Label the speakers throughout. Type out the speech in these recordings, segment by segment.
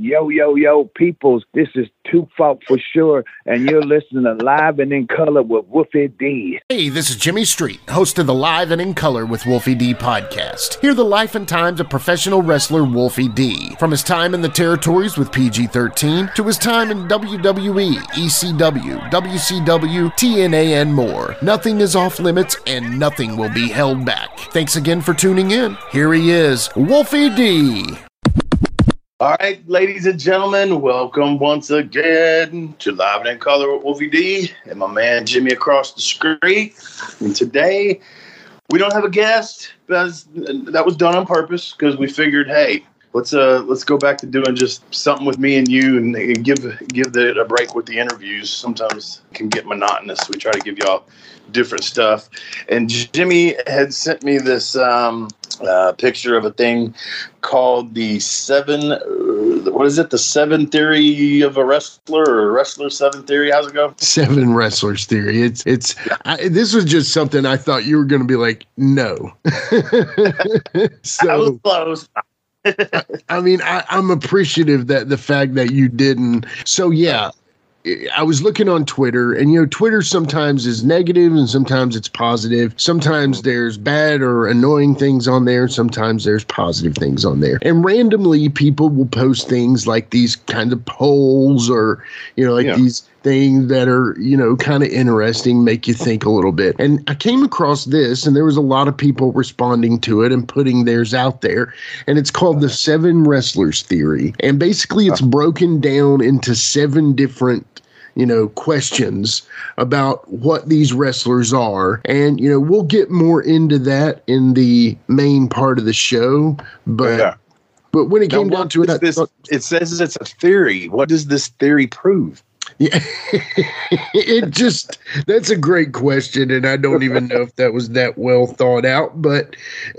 Speaker 1: Yo, yo, yo, peoples, this is Two Fault for sure, and you're listening to Live and in Color with Wolfie D.
Speaker 2: Hey, this is Jimmy Street, host of the Live and in Color with Wolfie D podcast. Hear the life and times of professional wrestler Wolfie D. From his time in the territories with PG 13 to his time in WWE, ECW, WCW, TNA, and more. Nothing is off limits and nothing will be held back. Thanks again for tuning in. Here he is, Wolfie D.
Speaker 3: All right, ladies and gentlemen, welcome once again to Live and in Color with Wolfie D and my man Jimmy across the street. And today we don't have a guest. But that was done on purpose because we figured, hey, let's uh let's go back to doing just something with me and you and, and give give it a break with the interviews. Sometimes can get monotonous. We try to give y'all different stuff. And Jimmy had sent me this um, uh, picture of a thing called the seven. Uh, what is it? The seven theory of a wrestler or wrestler seven theory? How's it go?
Speaker 4: Seven wrestlers theory. It's it's. I, this was just something I thought you were going to be like, no.
Speaker 3: so I was close.
Speaker 4: I mean, I, I'm appreciative that the fact that you didn't. So yeah, I was looking on Twitter, and you know, Twitter sometimes is negative and sometimes it's positive. Sometimes there's bad or annoying things on there, sometimes there's positive things on there. And randomly, people will post things like these kind of polls or, you know, like yeah. these things that are, you know, kind of interesting, make you think a little bit. And I came across this, and there was a lot of people responding to it and putting theirs out there. And it's called the Seven Wrestlers Theory. And basically, it's broken down into seven different you know, questions about what these wrestlers are. And, you know, we'll get more into that in the main part of the show. But yeah. but when it came down to it,
Speaker 3: this, thought, it says it's a theory. What does this theory prove?
Speaker 4: Yeah, it just that's a great question, and I don't even know if that was that well thought out. But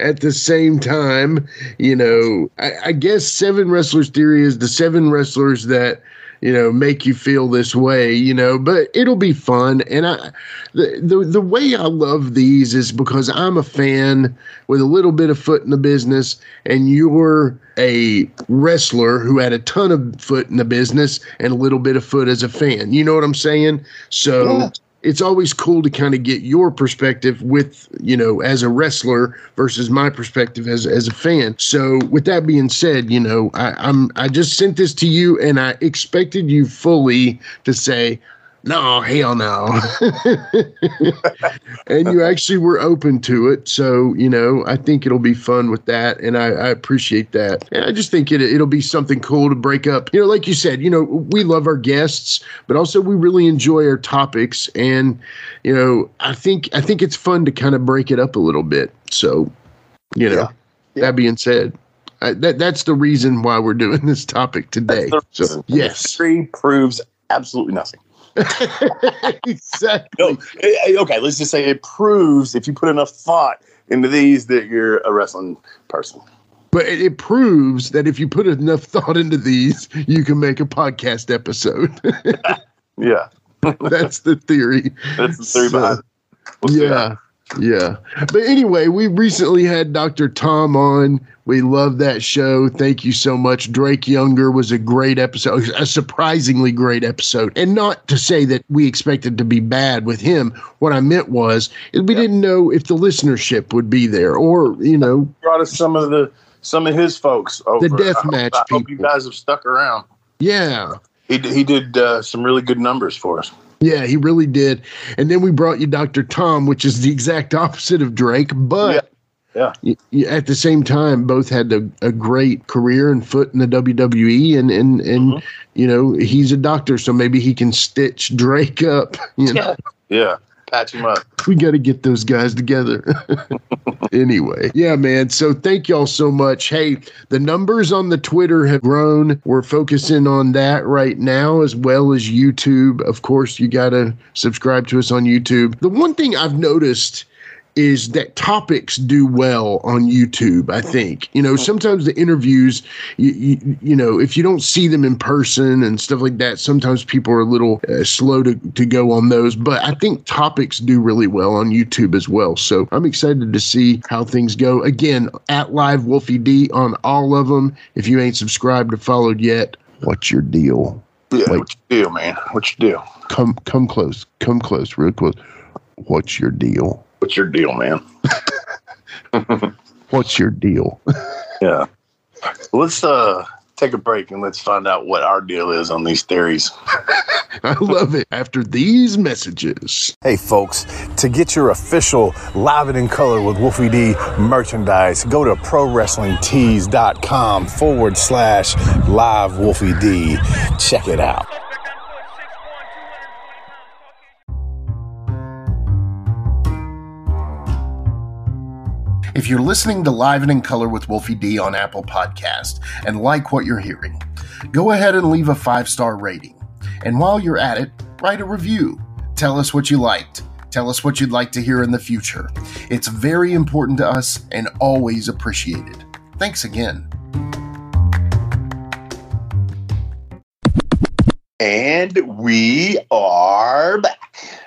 Speaker 4: at the same time, you know, I, I guess seven wrestlers theory is the seven wrestlers that you know make you feel this way you know but it'll be fun. And i the, the the way i love these is because i'm a fan with a little bit of foot in the business and you're a wrestler who had a ton of foot in the business and a little bit of foot as a fan. You know what i'm saying? So yeah it's always cool to kind of get your perspective with you know as a wrestler versus my perspective as as a fan. So with that being said, you know I, I'm I just sent this to you and I expected you fully to say no, hell no. and you actually were open to it. So, you know, I think it'll be fun with that. And I, I, appreciate that. And I just think it, it'll be something cool to break up. You know, like you said, you know, we love our guests, but also we really enjoy our topics. And, you know, I think, I think it's fun to kind of break it up a little bit. So, you know, yeah. Yeah. that being said, I, that that's the reason why we're doing this topic today. So, yes,
Speaker 3: history proves absolutely nothing.
Speaker 4: exactly.
Speaker 3: No, eh, eh, okay, let's just say it proves if you put enough thought into these that you're a wrestling person.
Speaker 4: But it, it proves that if you put enough thought into these, you can make a podcast episode.
Speaker 3: yeah.
Speaker 4: That's the theory.
Speaker 3: That's the theory so, behind it.
Speaker 4: We'll yeah. Yeah. But anyway, we recently had Dr. Tom on. We love that show. Thank you so much. Drake Younger was a great episode, a surprisingly great episode. And not to say that we expected to be bad with him. What I meant was we yep. didn't know if the listenership would be there or, you know,
Speaker 3: brought us some of the some of his folks over.
Speaker 4: The death match I, I
Speaker 3: people. hope you guys have stuck around.
Speaker 4: Yeah.
Speaker 3: He he did uh, some really good numbers for us.
Speaker 4: Yeah, he really did. And then we brought you Dr. Tom, which is the exact opposite of Drake, but
Speaker 3: yeah. yeah.
Speaker 4: at the same time, both had a, a, great career and foot in the WWE, and and and mm-hmm. you know he's a doctor, so maybe he can stitch Drake up. You know?
Speaker 3: Yeah. Yeah patch them up.
Speaker 4: We got to get those guys together. anyway, yeah, man. So thank y'all so much. Hey, the numbers on the Twitter have grown. We're focusing on that right now as well as YouTube. Of course, you got to subscribe to us on YouTube. The one thing I've noticed is that topics do well on YouTube. I think you know sometimes the interviews, you, you, you know, if you don't see them in person and stuff like that, sometimes people are a little uh, slow to to go on those. But I think topics do really well on YouTube as well. So I'm excited to see how things go. Again, at Live Wolfie D on all of them. If you ain't subscribed or followed yet, what's your deal?
Speaker 3: Yeah, your deal, man? What's your deal?
Speaker 4: Come come close. Come close, real close. What's your deal?
Speaker 3: What's your deal, man?
Speaker 4: What's your deal?
Speaker 3: Yeah. Let's uh take a break and let's find out what our deal is on these theories.
Speaker 4: I love it. After these messages.
Speaker 5: Hey, folks, to get your official Live It in Color with Wolfie D merchandise, go to ProWrestlingTees.com forward slash live Wolfie D. Check it out.
Speaker 2: If you're listening to Live and in Color with Wolfie D on Apple Podcast and like what you're hearing, go ahead and leave a five star rating. And while you're at it, write a review. Tell us what you liked. Tell us what you'd like to hear in the future. It's very important to us and always appreciated. Thanks again.
Speaker 3: And we are back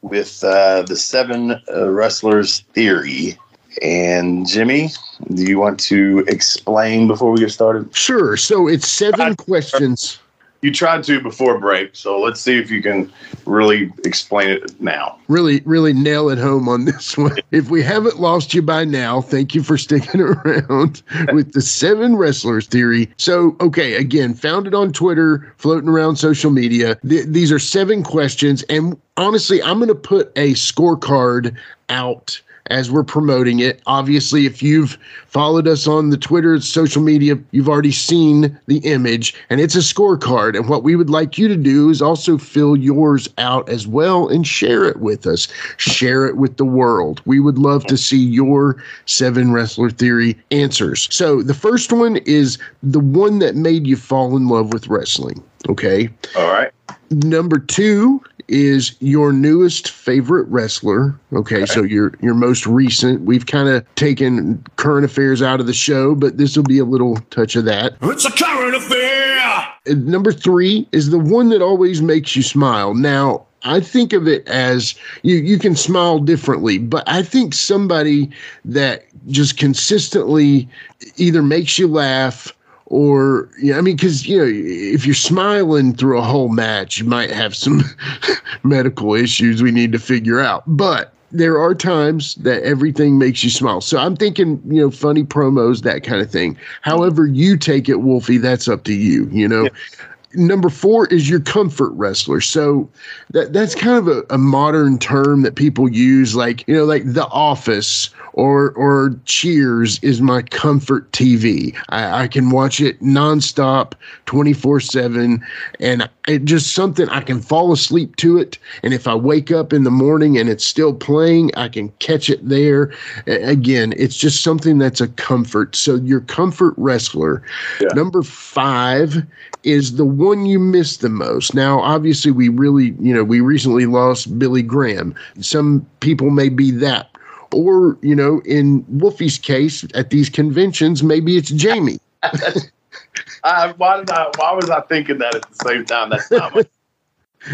Speaker 3: with uh, the seven uh, wrestlers theory. And Jimmy, do you want to explain before we get started?
Speaker 4: Sure. So it's seven questions.
Speaker 3: You tried to before break, so let's see if you can really explain it now.
Speaker 4: Really, really nail it home on this one. If we haven't lost you by now, thank you for sticking around with the seven wrestlers theory. So, okay, again, found it on Twitter, floating around social media. Th- these are seven questions. And honestly, I'm going to put a scorecard out as we're promoting it. Obviously, if you've followed us on the Twitter, social media, you've already seen the image and it's a scorecard. And what we would like you to do is also fill yours out as well and share it with us. Share it with the world. We would love to see your seven wrestler theory answers. So the first one is the one that made you fall in love with wrestling. Okay.
Speaker 3: All right.
Speaker 4: Number two is your newest favorite wrestler. Okay, so your your most recent. We've kind of taken current affairs out of the show, but this will be a little touch of that.
Speaker 6: It's a current affair.
Speaker 4: And number three is the one that always makes you smile. Now, I think of it as you you can smile differently, but I think somebody that just consistently either makes you laugh or yeah, I mean, because you know, if you're smiling through a whole match, you might have some medical issues we need to figure out. But there are times that everything makes you smile. So I'm thinking, you know, funny promos, that kind of thing. However, you take it, Wolfie, that's up to you. You know. Number four is your comfort wrestler. So that that's kind of a, a modern term that people use, like you know, like The Office or or Cheers is my comfort TV. I, I can watch it nonstop, twenty four seven, and it just something I can fall asleep to it. And if I wake up in the morning and it's still playing, I can catch it there. Again, it's just something that's a comfort. So your comfort wrestler.
Speaker 3: Yeah.
Speaker 4: Number five is the one you miss the most. Now, obviously, we really, you know, we recently lost Billy Graham. Some people may be that. Or, you know, in Wolfie's case, at these conventions, maybe it's Jamie.
Speaker 3: Why did I? Why was I thinking that at the same time? That's not what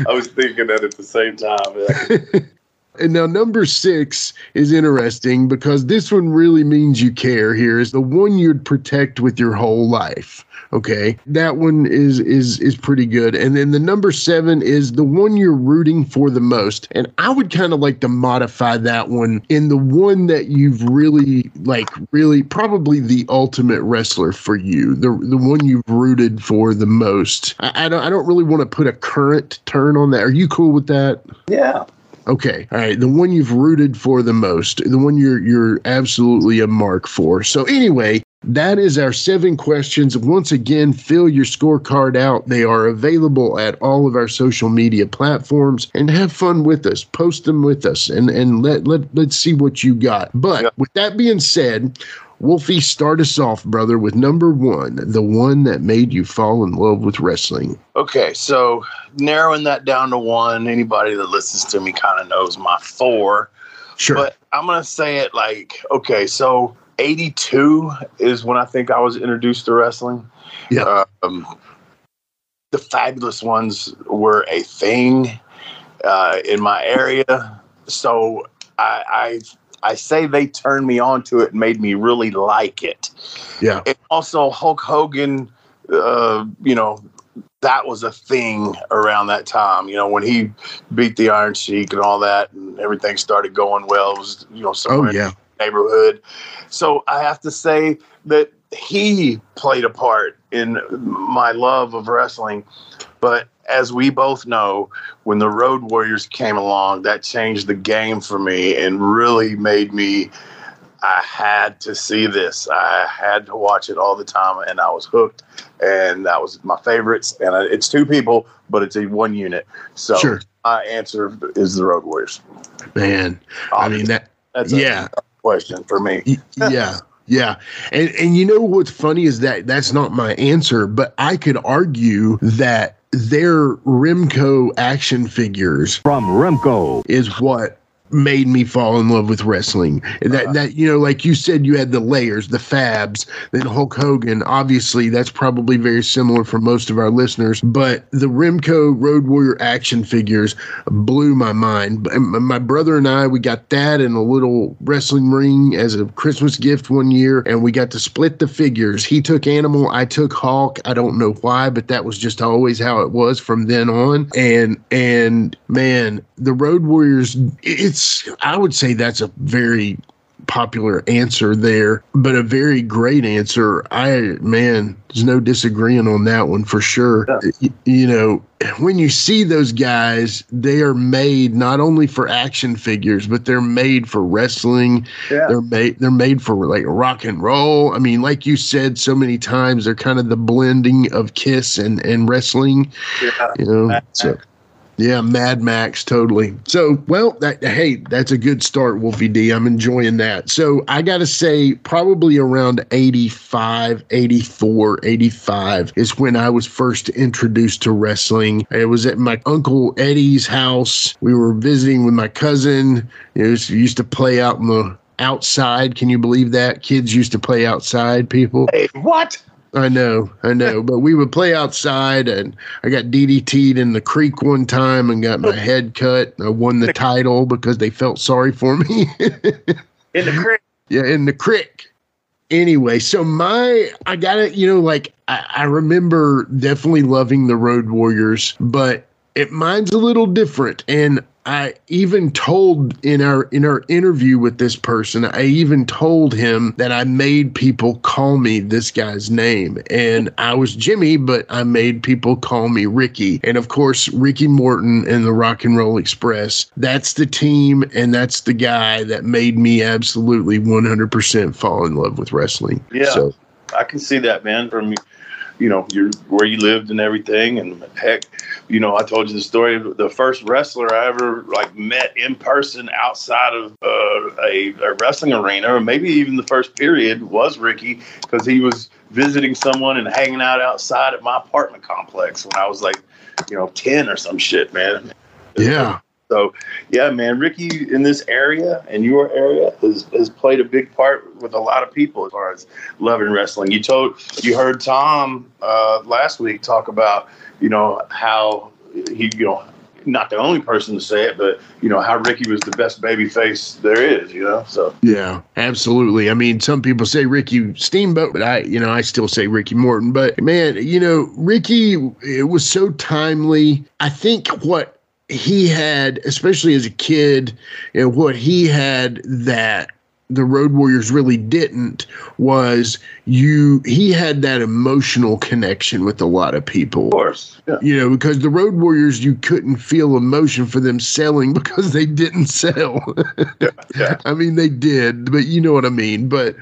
Speaker 3: I was thinking that at the same time.
Speaker 4: And now number six is interesting because this one really means you care here is the one you'd protect with your whole life. Okay. That one is is is pretty good. And then the number seven is the one you're rooting for the most. And I would kind of like to modify that one in the one that you've really like really probably the ultimate wrestler for you. The the one you've rooted for the most. I, I don't I don't really want to put a current turn on that. Are you cool with that?
Speaker 3: Yeah.
Speaker 4: Okay. All right. The one you've rooted for the most, the one you're you're absolutely a mark for. So anyway, that is our seven questions. Once again, fill your scorecard out. They are available at all of our social media platforms and have fun with us. Post them with us and, and let, let, let's see what you got. But
Speaker 3: Yeah.
Speaker 4: with that being said, Wolfie, start us off, brother, with number one, the one that made you fall in love with wrestling.
Speaker 3: Okay, so narrowing that down to one, anybody that listens to me kind of knows my four.
Speaker 4: Sure.
Speaker 3: But I'm gonna say it like okay, so '82 is when I think I was introduced to wrestling.
Speaker 4: Yeah.
Speaker 3: Um, the fabulous ones were a thing uh, in my area, so I, I I say they turned me on to it and made me really like it.
Speaker 4: Yeah.
Speaker 3: And also Hulk Hogan, uh, you know, that was a thing around that time. You know, when he beat the Iron Sheik and all that, and everything started going well. It was you know
Speaker 4: Oh yeah.
Speaker 3: Neighborhood. So I have to say that he played a part in my love of wrestling. But as we both know, when the Road Warriors came along, that changed the game for me and really made me. I had to see this. I had to watch it all the time, and I was hooked. And that was my favorites. And I- it's two people, but it's a one unit. So
Speaker 4: Sure.
Speaker 3: my answer is the Road Warriors.
Speaker 4: Man. I mean that
Speaker 3: That's a
Speaker 4: yeah.
Speaker 3: Question for me.
Speaker 4: Yeah yeah and and you know what's funny is that that's not my answer but i could argue that their remco action figures
Speaker 6: From Remco.
Speaker 4: is what made me fall in love with wrestling. That uh-huh. that you know like you said you had the layers the fabs then hulk hogan. Obviously that's probably very similar for most of our listeners but the remco road warrior action figures blew my mind. Um, my brother and i we got that in a little wrestling ring as a christmas gift one year and we got to split the figures. He took animal i took hawk i don't know why but that was just always how it was from then on. And and man the road warriors it's i would say that's a very popular answer there but a very great answer i man there's no disagreeing on that one for sure Y- you know when you see those guys they are made not only for action figures but they're made for wrestling
Speaker 3: Yeah.
Speaker 4: they're made they're made for like rock and roll i mean like you said so many times they're kind of the blending of kiss and and wrestling
Speaker 3: Yeah.
Speaker 4: you know so. Yeah mad max totally. So well that hey that's a good start wolfie d. I'm enjoying that. So i gotta say probably around 85 84 85 is when i was first introduced to wrestling. It was at my uncle eddie's house. We were visiting with my cousin. It was, used to play out in the outside. Can you believe that? Kids used to play outside people.
Speaker 3: Hey, what?
Speaker 4: I know, I know, but we would play outside, and I got DDT'd in the creek one time and got my head cut. I won the title because they felt sorry for me.
Speaker 3: In the creek.
Speaker 4: yeah, in the creek. Anyway, so my I got it. You know, like I, I remember definitely loving the Road Warriors, but it mine's a little different, and I even told in our in our interview with this person, I even told him that I made people call me this guy's name. And I was Jimmy, but I made people call me Ricky. And of course, Ricky Morton and the Rock and Roll Express. That's the team and that's the guy that made me absolutely 100% fall in love with wrestling.
Speaker 3: Yeah.
Speaker 4: So,
Speaker 3: I can see that, man, from you know your where you lived and everything. And heck, you know, I told you the story of the first wrestler I ever like met in person outside of uh, a, a wrestling arena, or maybe even the first period was Ricky because he was visiting someone and hanging out outside at my apartment complex when I was like, you know, ten or some shit, man.
Speaker 4: yeah.
Speaker 3: So, yeah, man, Ricky in this area and your area has, has played a big part with a lot of people as far as loving wrestling. You told, you heard Tom uh, last week talk about, you know, how he, you know, not the only person to say it, but you know how Ricky was the best baby face there is. You know, so
Speaker 4: Yeah, absolutely. I mean, some people say Ricky Steamboat, but I, you know, I still say Ricky Morton. But man, you know, Ricky, it was so timely. I think what he had, especially as a kid, and what he had that the Road Warriors really didn't was you. He had that emotional connection with a lot of people
Speaker 3: of course, yeah,
Speaker 4: you know, because the Road Warriors, you couldn't feel emotion for them selling because they didn't sell.
Speaker 3: yeah.
Speaker 4: I mean, they did, but you know what I mean. But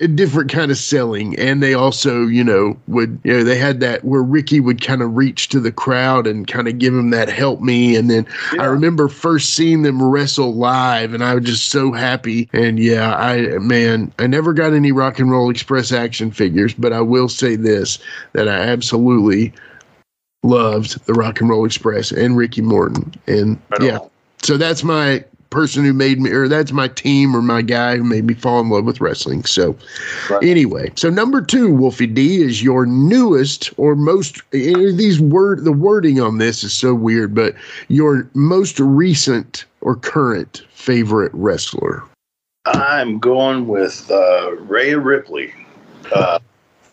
Speaker 4: a different kind of selling, and they also, you know, would you know they had that where Ricky would kind of reach to the crowd and kind of give him that help me, and then I remember first seeing them wrestle live, and I was just so happy. And yeah, I man, I never got any Rock and Roll Express action figures, but I will say this that I absolutely loved the Rock and Roll Express and Ricky Morton, and
Speaker 3: Right
Speaker 4: yeah,
Speaker 3: on.
Speaker 4: so that's my person who made me, or that's my team or my guy who made me fall in love with wrestling. So,
Speaker 3: Right.
Speaker 4: anyway, so number two, Wolfie D, is your newest or most. eh, These word, the wording on this is so weird, but your most recent or current favorite wrestler.
Speaker 3: I'm going with uh, Rhea Ripley. Uh,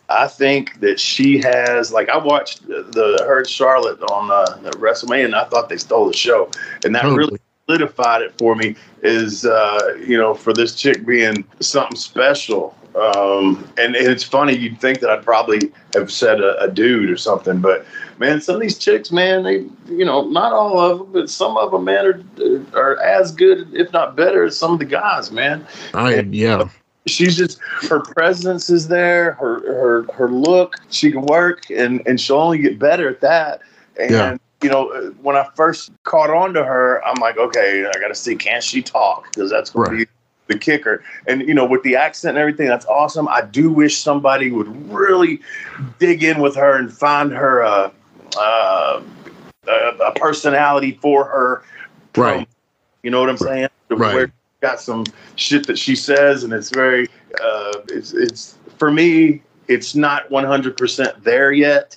Speaker 3: I think that she has like I watched the, the her Charlotte on uh, the WrestleMania, and I thought they stole the show, and that really
Speaker 4: Totally.
Speaker 3: Solidified it for me. Is uh, you know for this chick being something special. Um, and, and it's funny you'd think that I'd probably have said a, a dude or something, but man, some of these chicks, man, they you know not all of them, but some of them, man, are are as good, if not better, as some of the guys, man
Speaker 4: I yeah.
Speaker 3: she's just her presence is there her her her look she can work and and she'll only get better at that and
Speaker 4: Yeah.
Speaker 3: You know when i first caught on to her i'm like okay i gotta see can she talk? Because that's gonna be the kicker. And you know with the accent and everything that's awesome. I do wish somebody would really dig in with her and find her uh, uh, a, a personality for her. From-
Speaker 4: Right.
Speaker 3: you know what i'm saying?
Speaker 4: Right.
Speaker 3: where got some shit that she says and it's very uh it's it's for me it's not 100% there yet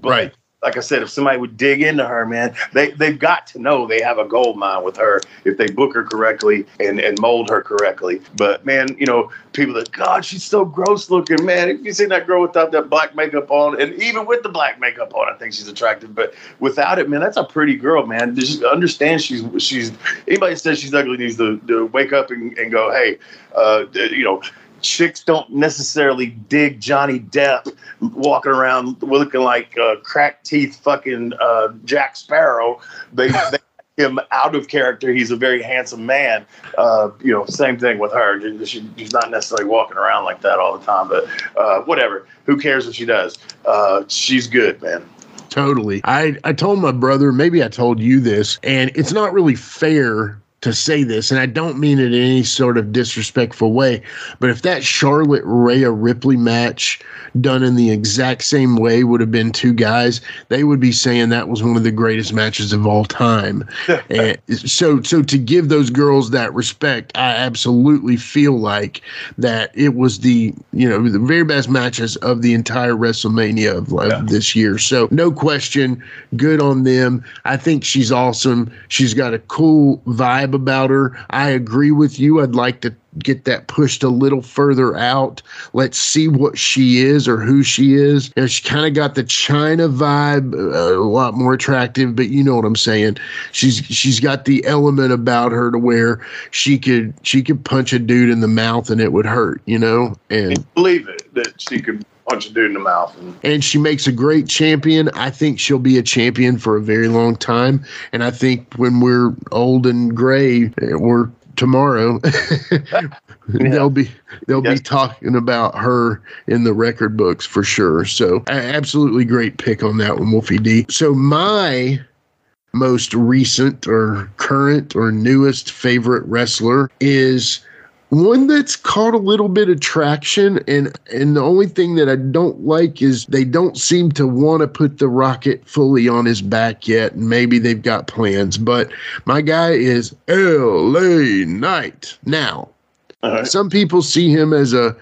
Speaker 3: but
Speaker 4: Right.
Speaker 3: Like i said if somebody would dig into her man they they've got to know they have a gold mine with her if they book her correctly and and mold her correctly. But man you know people that god she's so gross looking man. If you seen that girl without that black makeup on? And even with the black makeup on i think she's attractive. But without it man that's a pretty girl man. Just understand she's she's anybody says she's ugly needs to, to wake up and, and go hey uh you know chicks don't necessarily dig Johnny Depp walking around looking like uh, crack teeth fucking uh, Jack Sparrow. They, they him out of character. He's a very handsome man. Uh, you know, same thing with her. She, she's not necessarily walking around like that all the time, but uh, whatever. Who cares what she does? Uh, she's good, man.
Speaker 4: Totally. I, I told my brother, maybe I told you this, and it's not really fair to say this, and I don't mean it in any sort of disrespectful way, but if that Charlotte Rhea Ripley match done in the exact same way would have been two guys, they would be saying that was one of the greatest matches of all time. and so so to give those girls that respect, I absolutely feel like that it was the you know the very best matches of the entire WrestleMania of, of
Speaker 3: Yeah.
Speaker 4: this year. So no question, good on them. I think she's awesome. She's got a cool vibe about her. I agree with you. I'd like to get that pushed a little further out. Let's see what she is or who she is. And she kind of got the Chyna vibe, uh, a lot more attractive, but you know what I'm saying. She's she's got the element about her to where she could she could punch a dude in the mouth and it would hurt, you know? And
Speaker 3: Believe it that she could punch a dude in the mouth. And
Speaker 4: and she makes a great champion. I think she'll be a champion for a very long time. And I think when we're old and gray, eh, or tomorrow, they'll be they'll
Speaker 3: Yes.
Speaker 4: be talking about her in the record books for sure. So absolutely great pick on that one, Wolfie D. So my most recent or current or newest favorite wrestler is one that's caught a little bit of traction and and the only thing that I don't like is they don't seem to want to put the rocket fully on his back yet and maybe they've got plans but my guy is LA Knight now
Speaker 3: right.
Speaker 4: some people see him as a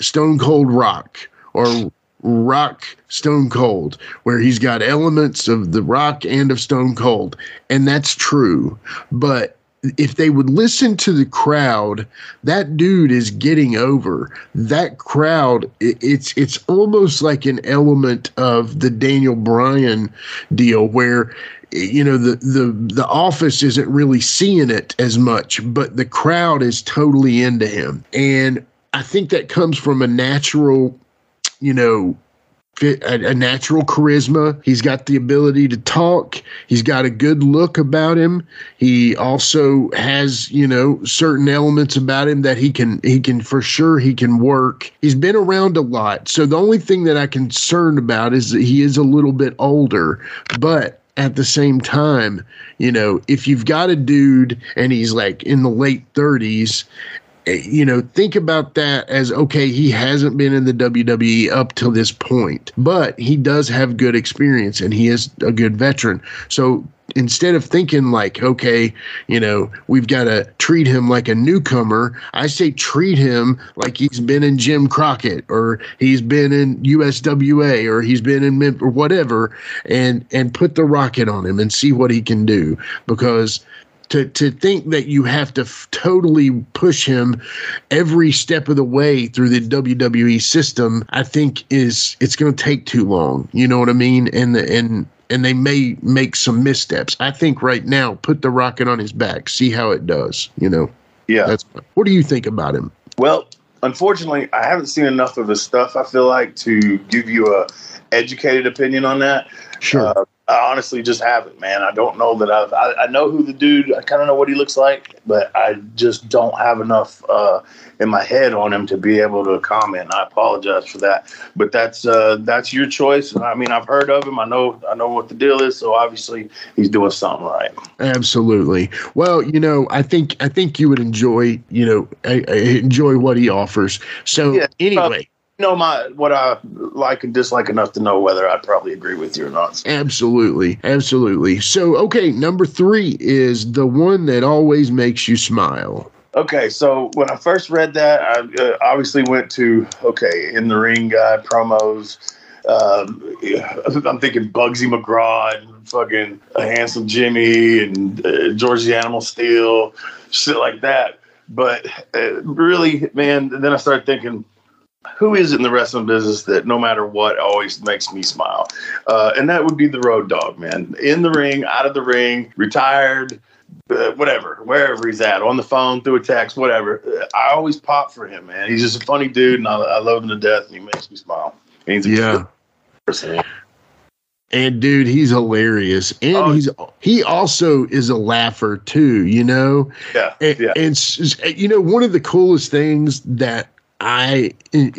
Speaker 4: Stone Cold Rock or Rock Stone Cold, where he's got elements of the Rock and of Stone Cold. And that's true. But if they would listen to the crowd, that dude is getting over. That crowd, it's it's almost like an element of the Daniel Bryan deal where you know the the the office isn't really seeing it as much but the crowd is totally into him and i think that comes from a natural you know a, a natural charisma. He's got the ability to talk. He's got a good look about him. He also has you know certain elements about him that he can he can for sure he can work. He's been around a lot. So the only thing that i'm concerned about is that he is a little bit older. But at the same time, you know, if you've got a dude and he's like in the late 30s eh, Eh, you know, think about that as okay, he hasn't been in the WWE up till this point, but he does have good experience and he is a good veteran. So instead of thinking like, okay, you know, we've got to treat him like a newcomer, I say treat him like he's been in Jim Crockett or he's been in USWA or he's been in Mem- or whatever, and and put the rocket on him and see what he can do because. To, to think that you have to f- totally push him every step of the way through the WWE system, I think is it's going to take too long. You know what I mean? And the, and and they may make some missteps. I think right now, put the rocket on his back, see how it does. You know,
Speaker 3: Yeah.
Speaker 4: that's what do you think about him?
Speaker 3: Well, unfortunately, I haven't seen enough of his stuff. I feel like to give you a educated opinion on that.
Speaker 4: Sure,
Speaker 3: Uh, I honestly just haven't, man. I don't know that I've. I, I know who the dude. I kind of know what he looks like, but I just don't have enough uh, in my head on him to be able to comment. I apologize for that, but that's uh, that's your choice. I mean, I've heard of him. I know. I know what the deal is. So obviously, he's doing something right.
Speaker 4: absolutely. Well, you know, I think I think you would enjoy, you know, I, I enjoy what he offers. So
Speaker 3: Yeah,
Speaker 4: anyway,
Speaker 3: know my what I like and dislike enough to know whether I'd probably agree with you or not.
Speaker 4: Absolutely. Absolutely. So, okay, number three is the one that always makes you smile.
Speaker 3: Okay, so when I first read that, I uh, obviously went to okay in the ring guy promos. Um, yeah, I'm thinking Bugsy McGraw and fucking a handsome Jimmy and uh, George the Animal Steele, shit like that. But uh, really, man, then I started thinking, who is it in the wrestling business that no matter what always makes me smile? Uh, and that would be the Road Dog, man. In the ring, out of the ring, retired uh, whatever, wherever he's at, on the phone, through a text, whatever. Uh, I always pop for him, man. He's just a funny dude, and I, I love him to death, and he makes me smile. And he's a
Speaker 4: Yeah.
Speaker 3: good person.
Speaker 4: And dude, he's hilarious. And
Speaker 3: Oh.
Speaker 4: he's he also is a laugher too, you know?
Speaker 3: Yeah,
Speaker 4: And,
Speaker 3: yeah.
Speaker 4: and you know, one of the coolest things that I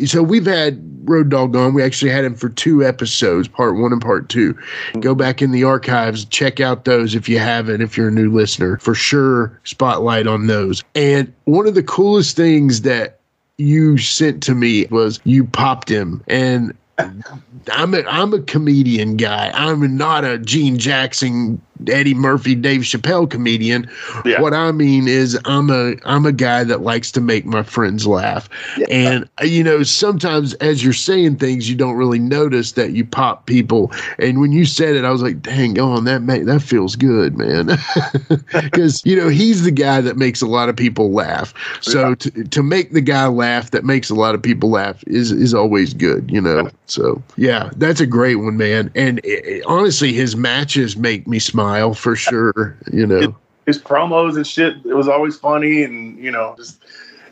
Speaker 4: so we've had Road Dog on. We actually had him for two episodes, part one and part two. Go back in the archives, check out those if you haven't, if you're a new listener. For sure, spotlight on those. And one of the coolest things that you sent to me was you popped him and I'm a I'm a comedian guy. I'm not a Gene Jackson, Eddie Murphy, Dave Chappelle comedian.
Speaker 3: Yeah.
Speaker 4: What I mean is I'm a I'm a guy that likes to make my friends laugh. And uh, you know, sometimes as you're saying things, you don't really notice that you pop people. And when you said it, I was like, "Dang on, that ma- that feels good, man." Because you know he's the guy that makes a lot of people laugh. So to to make the guy laugh that makes a lot of people laugh is is always good, you know. So yeah, that's a great one, man. And eh, eh, honestly, his matches make me smile for sure. You know.
Speaker 3: His promos and shit, it was always funny, and you know, just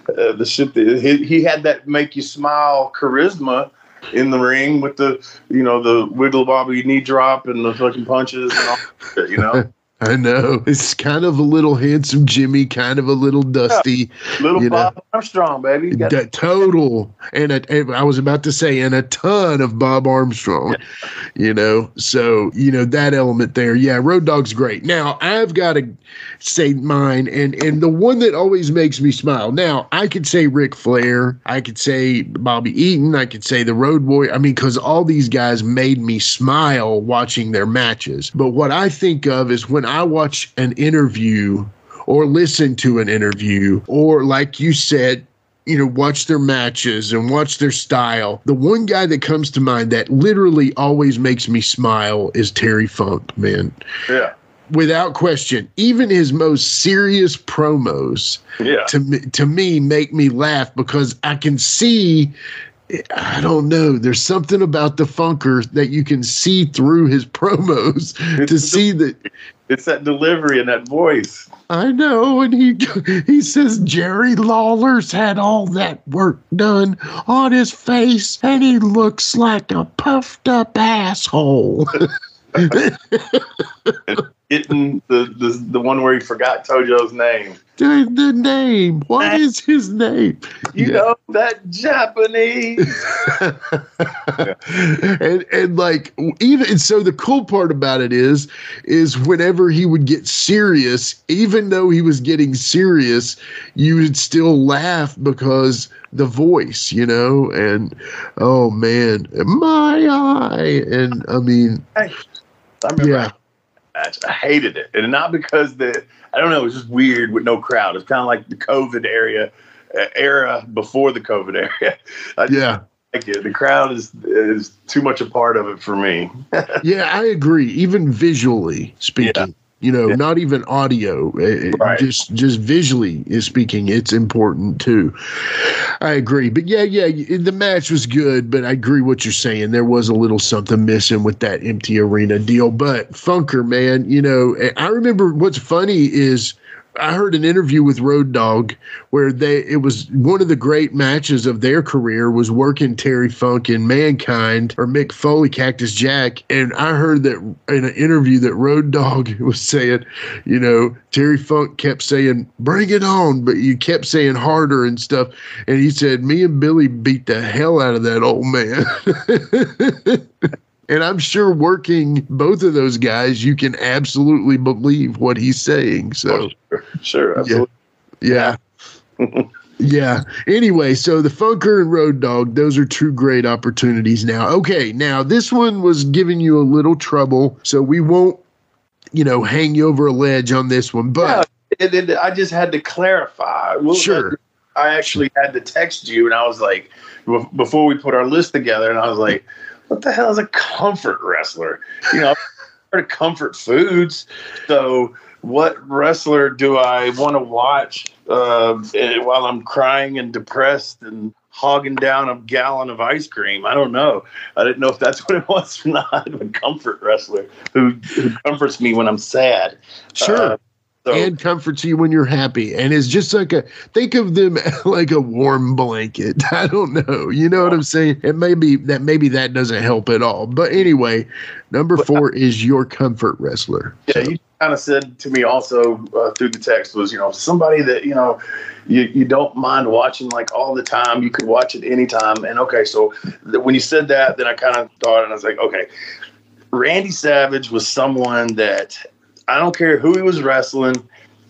Speaker 3: uh, the shit that he, he had that make you smile charisma in the ring with the, you know, the wiggle wobbly knee drop and the fucking punches and all. that You know,
Speaker 4: I know. It's kind of a little handsome Jimmy, kind of a little dusty.
Speaker 3: little
Speaker 4: You know.
Speaker 3: Bob Armstrong, baby. Got-
Speaker 4: The total and, a, and I was about to say and a ton of Bob Armstrong, you know. So you know that element there. Yeah, Road Dog's great. Now I've got to say mine, and and the one that always makes me smile. Now I could say Ric Flair, I could say Bobby Eaton, I could say the Road Boy. I mean, because all these guys made me smile watching their matches. But what I think of is when I watch an interview or listen to an interview, or like you said, you know, watch their matches and watch their style. The one guy that comes to mind that literally always makes me smile is Terry Funk, man.
Speaker 3: yeah,
Speaker 4: Without question, even his most serious promos
Speaker 3: yeah.
Speaker 4: to me, to me make me laugh because I can see I don't know. There's something about the funker that you can see through his promos to see that
Speaker 3: It's that delivery and that voice.
Speaker 4: I know, and he he says Jerry Lawler's had all that work done on his face, and he looks like a puffed up asshole.
Speaker 3: getting the, the the one where he forgot Tojo's name.
Speaker 4: The, the name. What is his name?
Speaker 3: You
Speaker 4: Yeah.
Speaker 3: know that Japanese.
Speaker 4: and and like even and so the cool part about it is is whenever he would get serious even though he was getting serious you would still laugh because the voice you know and oh man my eye and i mean
Speaker 3: I remember
Speaker 4: yeah
Speaker 3: match. I hated it, and not because the I don't know. It was just weird with no crowd. It's kind of like the COVID area uh, era before the COVID area. I
Speaker 4: yeah
Speaker 3: like it. The crowd is is too much a part of it for me.
Speaker 4: yeah i agree even visually speaking you know
Speaker 3: Yeah.
Speaker 4: not even audio uh, uh,
Speaker 3: Right.
Speaker 4: just just visually is speaking it's important too i agree but yeah yeah the match was good but i agree what you're saying there was a little something missing with that empty arena deal but funker man you know i remember what's funny is I heard an interview with Road Dog where they it was one of the great matches of their career was working Terry Funk and Mankind or Mick Foley Cactus Jack and I heard that in an interview that Road Dog was saying, you know, Terry Funk kept saying bring it on but you kept saying harder and stuff and he said me and Billy beat the hell out of that old man. And I'm sure working both of those guys, you can absolutely believe what he's saying. So,
Speaker 3: sure, absolutely.
Speaker 4: yeah. yeah. Anyway, so the Funker and Road Dog, those are two great opportunities now. Okay, now this one was giving you a little trouble, so we won't, you know, hang you over a ledge on this one. But
Speaker 3: And then I just had to clarify. Well,
Speaker 4: Sure.
Speaker 3: I actually had to text you, and I was like, before we put our list together, and I was like, what the hell is a comfort wrestler? You know, I've heard of comfort foods. So, what wrestler do I want to watch uh, while I'm crying and depressed and hogging down a gallon of ice cream? I don't know. I didn't know if that's what it was or not. A comfort wrestler who, who comforts me when I'm sad.
Speaker 4: sure.
Speaker 3: Uh, so,
Speaker 4: and comforts you when you're happy. And it's just like a think of them like a warm blanket. I don't know. You know what i'm saying? And maybe that maybe that doesn't help at all. But anyway number four is your comfort wrestler.
Speaker 3: Yeah,
Speaker 4: So,
Speaker 3: you kind of said to me also uh, through the text was, you know, somebody that, you know, you, you don't mind watching like all the time. You could watch it anytime. And okay, so th- when you said that, then I kind of thought, and I was like, okay, Randy Savage was someone that I don't care who he was wrestling,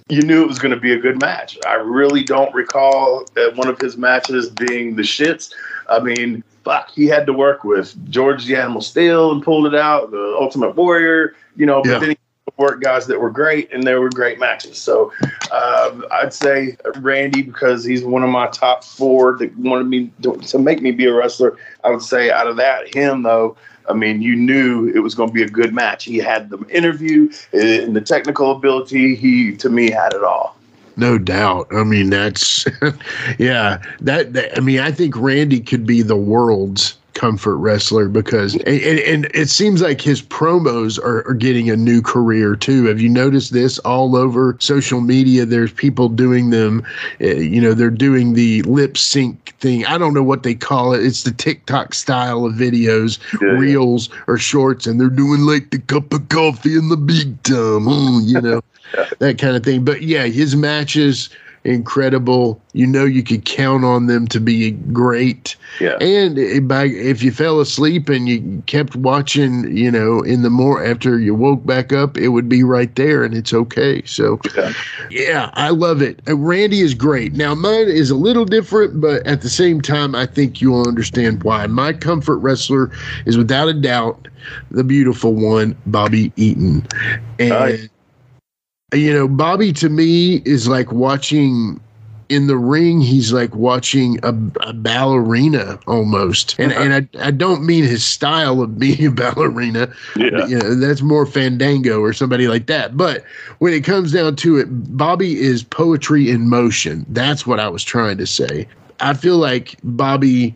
Speaker 3: you knew it was going to be a good match. I really don't recall one of his matches being the shits. I mean, fuck, he had to work with George the Animal Steele and pulled it out, the Ultimate Warrior, you know,
Speaker 4: Yeah.
Speaker 3: but then he worked guys that were great and they were great matches. So um, I'd say Randy because he's one of my top four that wanted me to, to make me be a wrestler. I would say out of that, him though. I mean, you knew it was going to be a good match. He had the interview uh, and the technical ability. He, to me, had it all.
Speaker 4: no doubt i mean that's yeah that, that i mean i think randy could be the world's comfort wrestler because and, and, it seems like his promos are, are getting a new career too. Have you noticed this all over social media? There's people doing them uh, you know they're doing the lip sync thing. I don't know what they call it. It's the tiktok style of videos
Speaker 3: Yeah.
Speaker 4: reels or shorts and they're doing like the cup of coffee in the big time mm, you know that kind of thing. But yeah his matches incredible you know you could count on them to be great
Speaker 3: Yeah.
Speaker 4: and if you fell asleep and you kept watching, you know, in the more after you woke back up, it would be right there and it's okay. So,
Speaker 3: Yeah.
Speaker 4: yeah, I love it. Uh, Randy is great. Now, mine is a little different, but at the same time, I think you'll understand why. My comfort wrestler is without a doubt the beautiful one, Bobby Eaton. And,
Speaker 3: Nice.
Speaker 4: You know, Bobby to me is like watching in the ring, he's like watching a, a ballerina almost. And and I, I don't mean his style of being a ballerina.
Speaker 3: Yeah.
Speaker 4: You know, that's more Fandango or somebody like that. But when it comes down to it, Bobby is poetry in motion. That's what I was trying to say. I feel like Bobby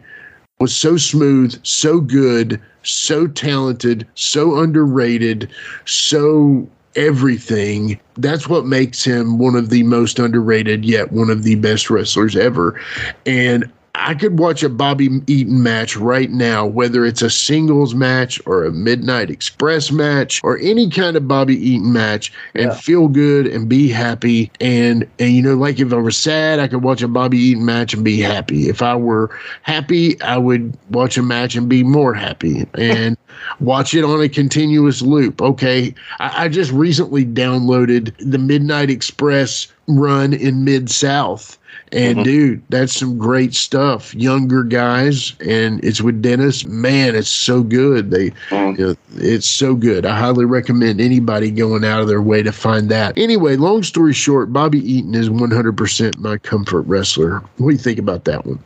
Speaker 4: was so smooth, so good, so talented, so underrated, so everything. That's what makes him one of the most underrated, yet one of the best wrestlers ever. And I could watch a Bobby Eaton match right now, whether it's a singles match or a Midnight Express match or any kind of Bobby Eaton match, and
Speaker 3: Yeah.
Speaker 4: feel good and be happy. And and you know, like if I was sad, I could watch a Bobby Eaton match and be happy. If I were happy, I would watch a match and be more happy. And watch it on a continuous loop. Okay. I, I just recently downloaded the Midnight Express run in Mid South. And
Speaker 3: Mhm.
Speaker 4: dude, that's some great stuff. Younger guys, and it's with Dennis. Man, it's so good. They,
Speaker 3: Mm.
Speaker 4: you know, it's so good. I highly recommend anybody going out of their way to find that. Anyway, long story short, Bobby Eaton is 100% my comfort wrestler. What do you think about that one?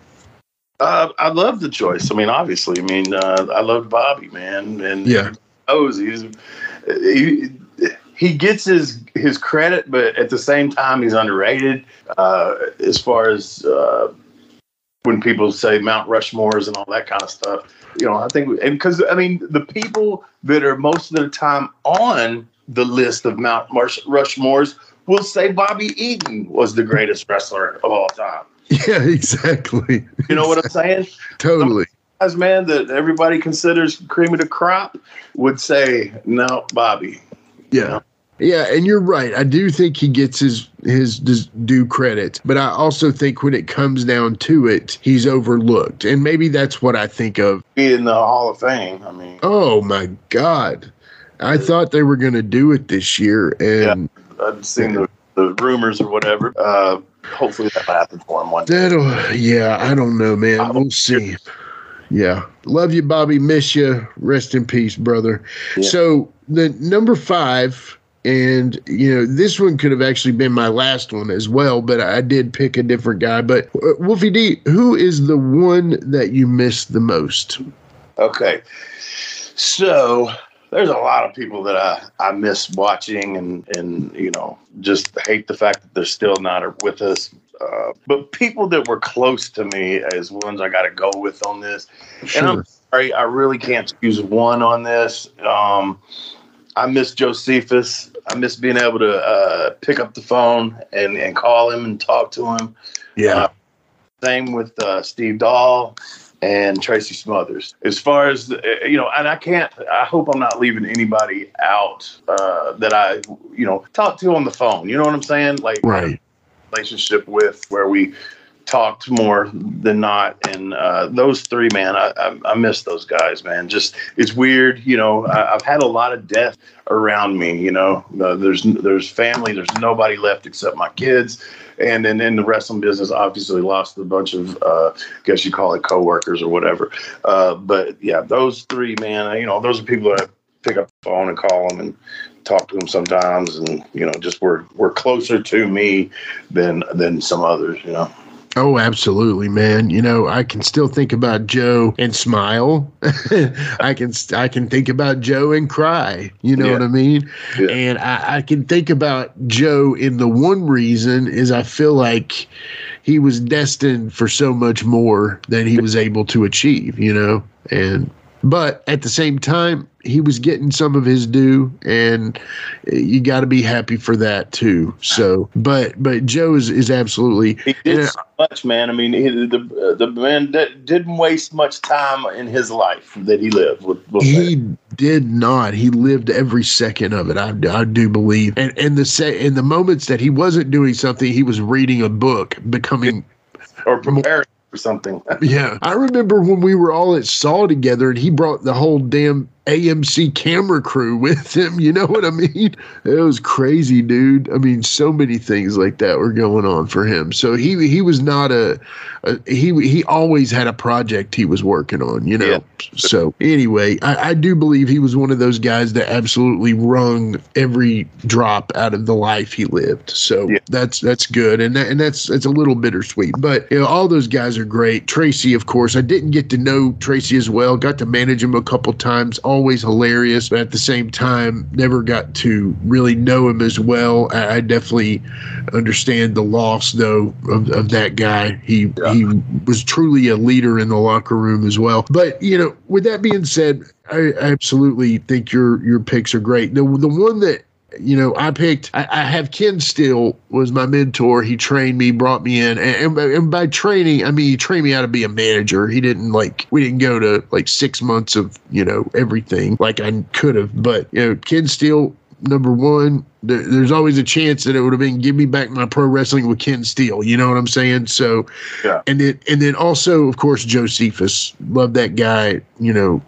Speaker 3: Uh, I love the choice. I mean, obviously, I mean, uh, I love Bobby, man, and
Speaker 4: Yeah.
Speaker 3: knows he's he, he gets his his credit, but at the same time, he's underrated. Uh, as far as uh, when people say Mount Rushmores and all that kind of stuff, you know, I think because I mean, the people that are most of the time on the list of Mount Rush, Rushmores will say Bobby Eaton was the greatest wrestler of all time.
Speaker 4: Yeah, exactly.
Speaker 3: You know what I'm saying?
Speaker 4: Totally.
Speaker 3: guys, man, that everybody considers cream of the crop would say, no, Bobby.
Speaker 4: Yeah. Yeah, and you're right. I do think he gets his his due credit, but I also think when it comes down to it, he's overlooked, and maybe that's what I think of.
Speaker 3: Be in the Hall of Fame. I mean,
Speaker 4: Oh my God, I thought they were going to do it this year, and
Speaker 3: I've seen the, the rumors or whatever. Uh, hopefully that'll happen for him one day.
Speaker 4: that'll. Yeah, I don't know, man. We'll see. Yeah, love you, Bobby. Miss you. Rest in peace, brother.
Speaker 3: Yeah.
Speaker 4: So the number five. And you know this one could have actually been my last one as well, but I did pick a different guy. But uh, Wolfie D, who is the one that you miss the most?
Speaker 3: Okay. So there's a lot of people that I, I miss watching and, and, you know, just hate the fact that they're still not with us. Uh, but people that were close to me as ones I got to go with on this. And I'm sorry, I really can't choose one on this. Um, I miss Josephus. I miss being able to uh, pick up the phone and, and call him and talk to him.
Speaker 4: yeah,
Speaker 3: Same with uh, Steve Doll and Tracy Smothers. As far as the, uh, you know, and I can't. I hope I'm not leaving anybody out uh, that I you know talk to on the phone. You know what I'm saying? Like
Speaker 4: right.
Speaker 3: relationship with where we talked more than not and uh, those three man I, I, I miss those guys man. Just it's weird you know I, i've had a lot of death around me you know. Uh, there's there's family there's nobody left except my kids and then in the wrestling business obviously lost a bunch of uh, I guess you call it coworkers or whatever. Uh, but yeah those three man you know those are people that I pick up the phone and call them and talk to them sometimes and you know just we're we're closer to me than than some others you know
Speaker 4: Oh, absolutely, man. You know, I can still think about Joe and smile. I can I can think about Joe and cry. You know
Speaker 3: Yeah.
Speaker 4: what I mean?
Speaker 3: Yeah.
Speaker 4: And I, I can think about Joe in the one reason is I feel like he was destined for so much more than he was able to achieve. You know, and but at the same time, he was getting some of his due, and you got to be happy for that too. So, but but Joe is is absolutely
Speaker 3: he did so much man i mean he, the the man that didn't waste much time in his life that he lived with, with
Speaker 4: He did not. He lived every second of it. I, I do believe. And and the se- in the moments that he wasn't doing something, he was reading a book, becoming.
Speaker 3: or preparing for something.
Speaker 4: Yeah, I remember when we were all at Saw together, and he brought the whole damn AMC camera crew with him. You know what I mean? It was crazy, dude. I mean, so many things like that were going on for him. So he he was not a, a he he always had a project he was working on. You know.
Speaker 3: Yeah.
Speaker 4: So anyway, I, I do believe he was one of those guys that absolutely wrung every drop out of the life he lived. So
Speaker 3: Yeah.
Speaker 4: that's that's good, and that, and that's it's a little bittersweet. But you know, all those guys are great. Tracy, of course, I didn't get to know Tracy as well. Got to manage him a couple times. Always hilarious, but at the same time, never got to really know him as well. I, I definitely understand the loss though of, of that guy. He he was truly a leader in the locker room as well. But you know, with that being said, I, I absolutely think your your picks are great. The the one that you know, I picked. I, I, have Ken Steele was my mentor. He trained me, brought me in, and, and, and, by training, I mean he trained me how to be a manager. He didn't like we didn't go to like six months of you know everything like I could have, but you know, Ken Steele number one, there, there's always a chance that it would have been give me back my pro wrestling with Ken Steele. You know what I'm saying? So,
Speaker 3: yeah.
Speaker 4: And then and then also, of course, Josephus. Love that guy. You know,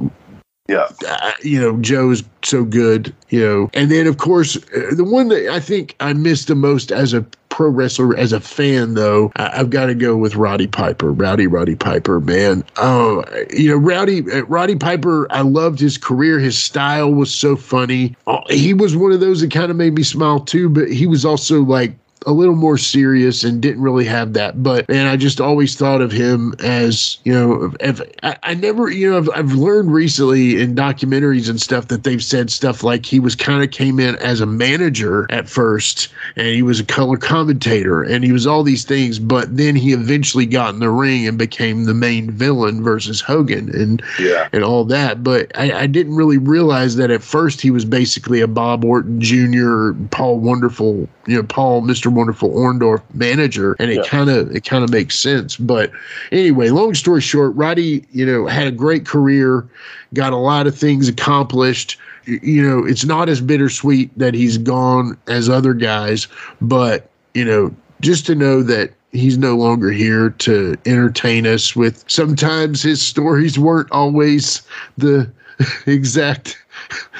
Speaker 3: yeah.
Speaker 4: Uh, you know, Joe's so good, you know. And then, of course, uh, the one that I think I missed the most as a pro wrestler, as a fan, though, I, have got to go with Roddy Piper. Rowdy Roddy Piper, man. Oh, you know, Rowdy, uh, Roddy Piper, I loved his career. His style was so funny. Oh, he was one of those that kind of made me smile, too, but he was also like, a little more serious and didn't really have that. But man, I just always thought of him as you know, if, I, I never you know I've, I've learned recently in documentaries and stuff that they've said stuff like he was kind of came in as a manager at first and he was a color commentator and he was all these things, but then he eventually got in the ring and became the main villain versus Hogan and
Speaker 3: yeah.
Speaker 4: and all that. But I, I didn't really realize that at first he was basically a Bob Orton Jr., Paul Wonderful, you know, Paul Mr wonderful Orndorff manager, and it kind of it kind of makes sense. But anyway, long story short, Roddy, you know, had a great career, got a lot of things accomplished. You know, it's not as bittersweet that he's gone as other guys, but you know, just to know that he's no longer here to entertain us with sometimes his stories weren't always the exact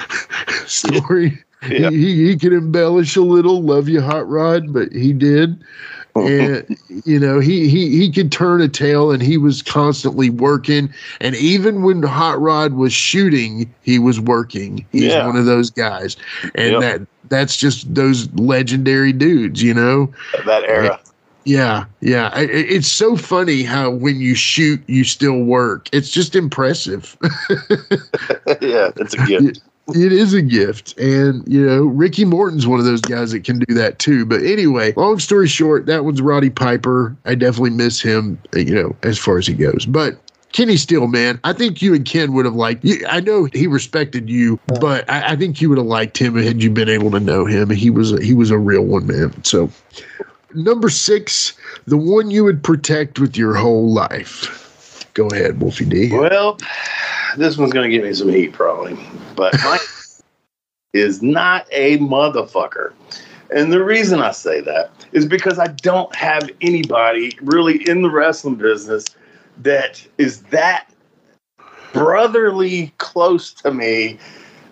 Speaker 4: story yeah. he, he can embellish a little. Love you, Hot Rod, but he did. Uh-huh. and you know he he he could turn a tail and he was constantly working and even when hot rod was shooting he was working he's yeah. one of those guys and yep. that that's just those legendary dudes you know
Speaker 3: that era
Speaker 4: yeah, yeah. it's so funny how when you shoot, you still work. It's just impressive.
Speaker 3: yeah, it's a gift
Speaker 4: it is a gift. And, you know, Ricky Morton's one of those guys that can do that too. But anyway, long story short, that one's Roddy Piper. I definitely miss him, you know, as far as he goes. But Kenny Steele, man, I think you and Ken would have liked. You, I know he respected you, but I, I think you would have liked him had you been able to know him. He was a, he was a real one, man. So, number six, the one you would protect with your whole life. Go ahead, Wolfie D.
Speaker 3: Well, this one's going to give me some heat, probably. But Mike is not a motherfucker. And the reason I say that is because I don't have anybody really in the wrestling business that is that brotherly close to me.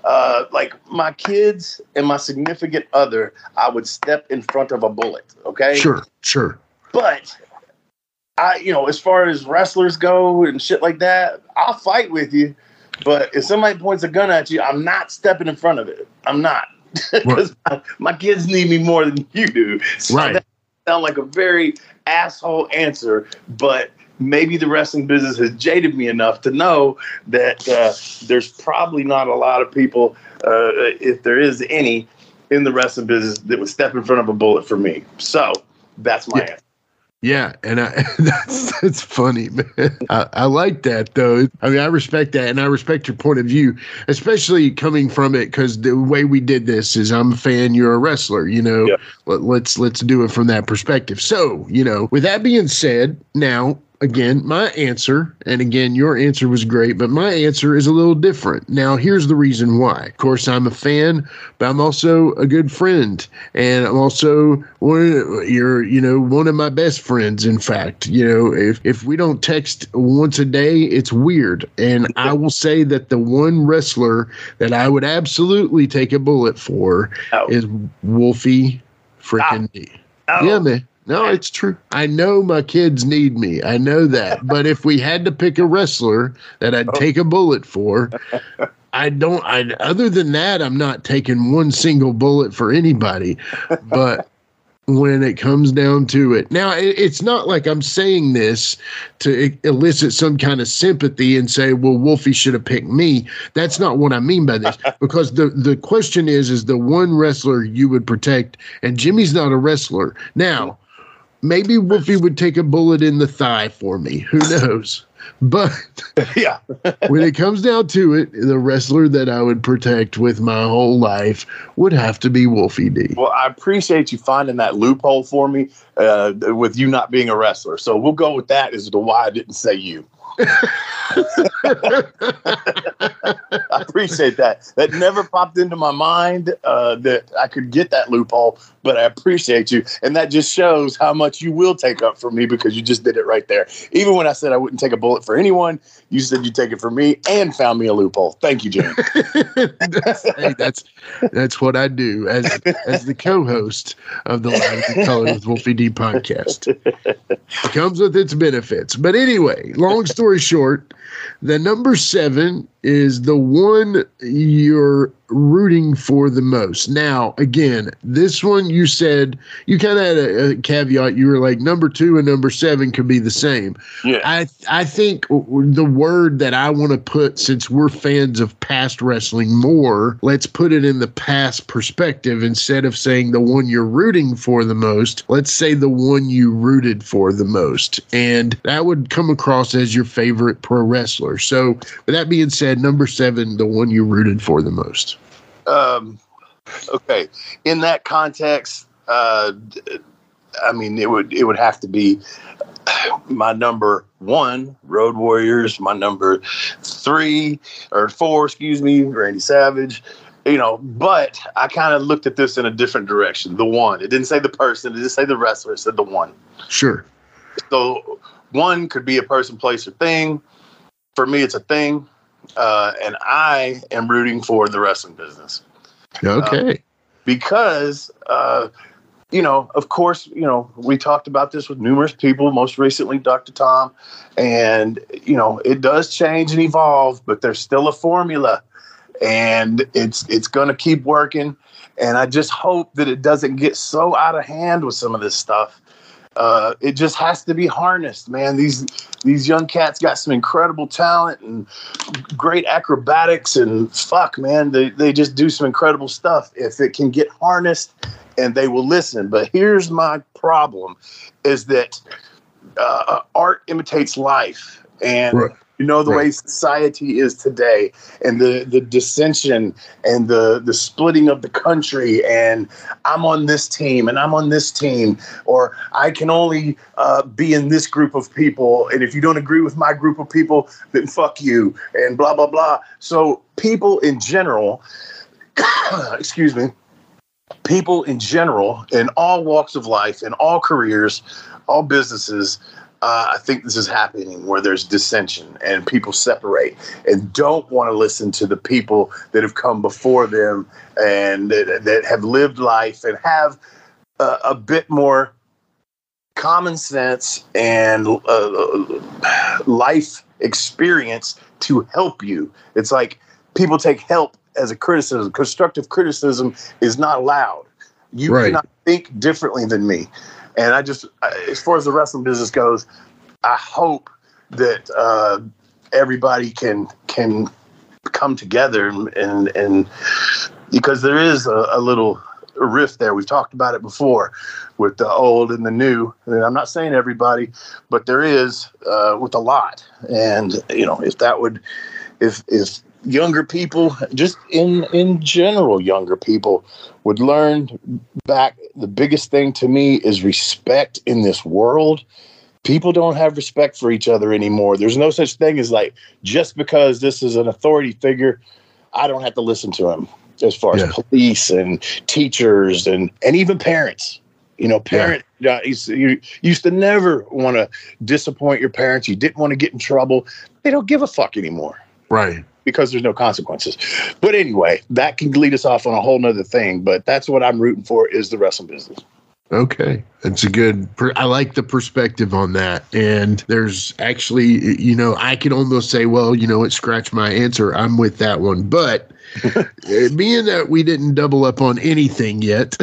Speaker 3: Uh, like my kids and my significant other, I would step in front of a bullet. Okay.
Speaker 4: Sure, sure.
Speaker 3: But I, you know, as far as wrestlers go and shit like that, I'll fight with you. But if somebody points a gun at you, I'm not stepping in front of it. I'm not because my, my, kids need me more than you do.
Speaker 4: So right. That
Speaker 3: sound like a very asshole answer, but maybe the wrestling business has jaded me enough to know that uh, there's probably not a lot of people, uh, if there is any, in the wrestling business that would step in front of a bullet for me. So that's my yeah. answer.
Speaker 4: Yeah, and I, that's that's funny, man. I, I, like that though. I mean, I respect that, and I respect your point of view, especially coming from it because the way we did this is I'm a fan, you're a wrestler. You know, yeah. Let, let's let's do it from that perspective. So, you know, with that being said, now again, my answer, and again, your answer was great, but my answer is a little different. Now, here's the reason why. Of course, I'm a fan, but I'm also a good friend, and I'm also one. Of, you're, you know, one of my best friends. In fact, you know, if if we don't text once a day, it's weird. And I will say that the one wrestler that I would absolutely take a bullet for oh. is Wolfie freaking ah. D. Oh. Yeah, man. No, it's true. I know my kids need me. I know that. but if we had to pick a wrestler that I'd oh. take a bullet for, I don't. I other than that, I'm not taking one single bullet for anybody. But when it comes down to it, now it, it's not like I'm saying this to elicit some kind of sympathy and say, "Well, Wolfie should have picked me." That's not what I mean by this. because the the question is, is the one wrestler you would protect, and Jimmy's not a wrestler now Maybe Wolfie would take a bullet in the thigh for me. Who knows? But
Speaker 3: yeah.
Speaker 4: when it comes down to it, the wrestler that I would protect with my whole life would have to be Wolfie D.
Speaker 3: Well, I appreciate you finding that loophole for me uh, with you not being a wrestler. So we'll go with that as to why I didn't say you. I appreciate that. That never popped into my mind uh, that I could get that loophole, but I appreciate you. And that just shows how much you will take up for me because you just did it right there. Even when I said I wouldn't take a bullet for anyone, you said you'd take it for me and found me a loophole. Thank you, Jim.
Speaker 4: that's, hey, that's that's what I do as as the co-host of the Live Color with Wolfie D podcast. It comes with its benefits. But anyway, long story short, the number seven is the one you're rooting for the most. Now, again, this one you said you kind of had a, a, caveat. You were like number two and number seven could be the same.
Speaker 3: Yeah.
Speaker 4: I I think the word that I want to put, since we're fans of past wrestling more, let's put it in the past perspective instead of saying the one you're rooting for the most. Let's say the one you rooted for the most, and that would come across as your favorite pro wrestler. So, with that being said, number seven, the one you rooted for the most.
Speaker 3: Um, okay, in that context, uh, I mean, it would it would have to be my number one, Road Warriors. My number three or four, excuse me, Randy Savage. You know, but I kind of looked at this in a different direction. The one. It didn't say the person. It didn't say the wrestler. It said the one.
Speaker 4: Sure.
Speaker 3: So one could be a person, place, or thing. For me, it's a thing uh, and I am rooting for the wrestling business.
Speaker 4: Okay.
Speaker 3: Uh, because, uh, you know, of course, you know, we talked about this with numerous people, most recently Dr. Tom, and, you know, it does change and evolve, but there's still a formula and it's it's going to keep working and I just hope that it doesn't get so out of hand with some of this stuff uh, it just has to be harnessed, man. These these young cats got some incredible talent and great acrobatics and fuck, man, they they just do some incredible stuff. If it can get harnessed and they will listen. But here's my problem: is that uh, art imitates life, and right. You know the right. way society is today, and the the dissension and the the splitting of the country. And I'm on this team, and I'm on this team, or I can only uh, be in this group of people. And if you don't agree with my group of people, then fuck you, and blah blah blah. So people in general, excuse me, people in general, in all walks of life, in all careers, all businesses uh, I think this is happening where there's dissension and people separate and don't want to listen to the people that have come before them and that, that have lived life and have uh, a bit more common sense and uh, life experience to help you. It's like people take help as a criticism. Constructive criticism is not allowed. You right. cannot think differently than me. And I just, as far as the wrestling business goes, I hope that uh, everybody can can come together and and because there is a, a little rift there. We've talked about it before with the old and the new. And I'm not saying everybody, but there is uh, with a lot. And you know, if that would, if if younger people, just in in general, younger people would learn back. The biggest thing to me is respect in this world. People don't have respect for each other anymore. There's no such thing as like just because this is an authority figure, I don't have to listen to him. As far yeah. as police and teachers and and even parents, you know, parent uh, yeah. you used to never want to disappoint your parents. You didn't want to get in trouble. They don't give a fuck anymore.
Speaker 4: Right
Speaker 3: because there's no consequences. But anyway, that can lead us off on a whole nother thing. But that's what I'm rooting for is the wrestling business.
Speaker 4: Okay. That's a good, I like the perspective on that. And there's actually, you know, I can almost say, well, you know, it scratched my answer. I'm with that one. But being that we didn't double up on anything yet,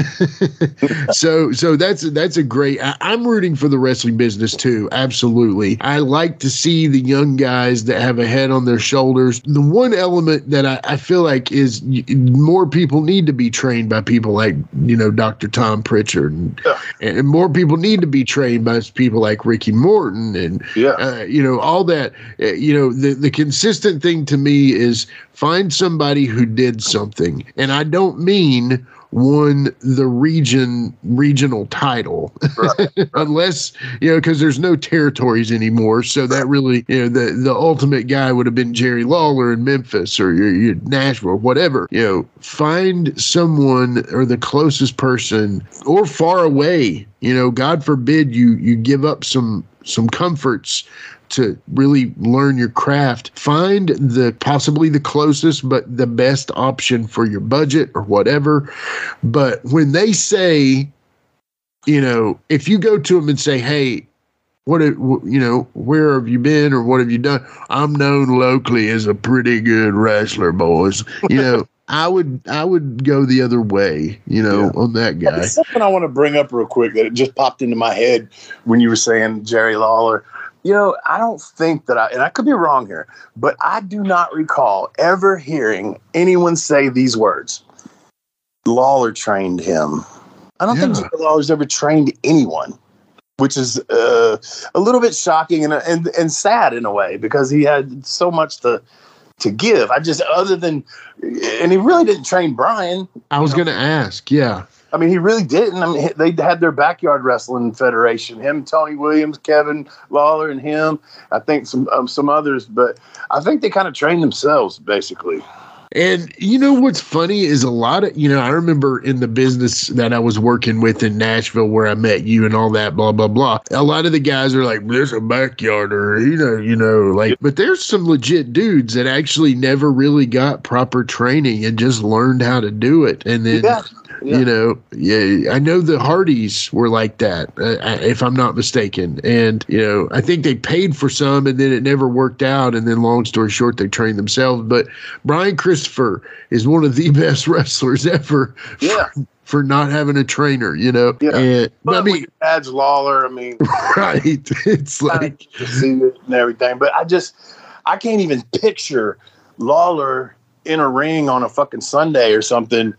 Speaker 4: so so that's that's a great. I, I'm rooting for the wrestling business too. Absolutely, I like to see the young guys that have a head on their shoulders. The one element that I, I feel like is more people need to be trained by people like you know Dr. Tom Pritchard, and,
Speaker 3: Yeah.
Speaker 4: and more people need to be trained by people like Ricky Morton and
Speaker 3: Yeah.
Speaker 4: uh, you know all that uh, you know the the consistent thing to me is find somebody who did something. And i don't mean won the region regional title. Unless you know because there's no territories anymore. So that really you know the the ultimate guy would have been jerry lawler in memphis or your, your nashville whatever. You know find someone or the closest person or far away. You know god forbid you you give up some some comforts to really learn your craft find the possibly the closest but the best option for your budget or whatever but when they say you know if you go to them and say hey what you know where have you been or what have you done i'm known locally as a pretty good wrestler boys you know i would i would go the other way you know
Speaker 3: Yeah.
Speaker 4: on that guy
Speaker 3: There's something I want to bring up real quick that it just popped into my head when you were saying Jerry Lawler. You know, I don't think that I, and I could be wrong here, but I do not recall ever hearing anyone say these words. Lawler trained him. I don't think
Speaker 4: Yeah.
Speaker 3: Jerry Lawler's ever trained anyone, which is uh, a little bit shocking and, and and sad in a way because he had so much to to give. I just other than, and he really didn't train Brian.
Speaker 4: i was going to ask yeah
Speaker 3: I mean, he really didn't. I mean, they had their backyard wrestling federation. Him, Tony Williams, Kevin Lawler, and him. I think some um, some others, but I think they kind of trained themselves basically.
Speaker 4: And you know what's funny is a lot of you know I remember in the business that I was working with in Nashville where I met you and all that blah blah blah. A lot of the guys are like, "There's a backyard," or you know, you know, like. But there's some legit dudes that actually never really got proper training and just learned how to do it, and then
Speaker 3: Yeah. Yeah.
Speaker 4: you know, yeah, I know the Hardys were like that, uh, if I'm not mistaken. And you know, I think they paid for some, and then it never worked out. And then, long story short, they trained themselves. But Brian Christopher is one of the best wrestlers ever.
Speaker 3: Yeah.
Speaker 4: For, for not having a trainer, you know.
Speaker 3: Yeah.
Speaker 4: And,
Speaker 3: But
Speaker 4: I mean,
Speaker 3: you add Lawler, I mean,
Speaker 4: right? It's like
Speaker 3: to see it and everything. But I just, I can't even picture Lawler in a ring on a fucking Sunday or something.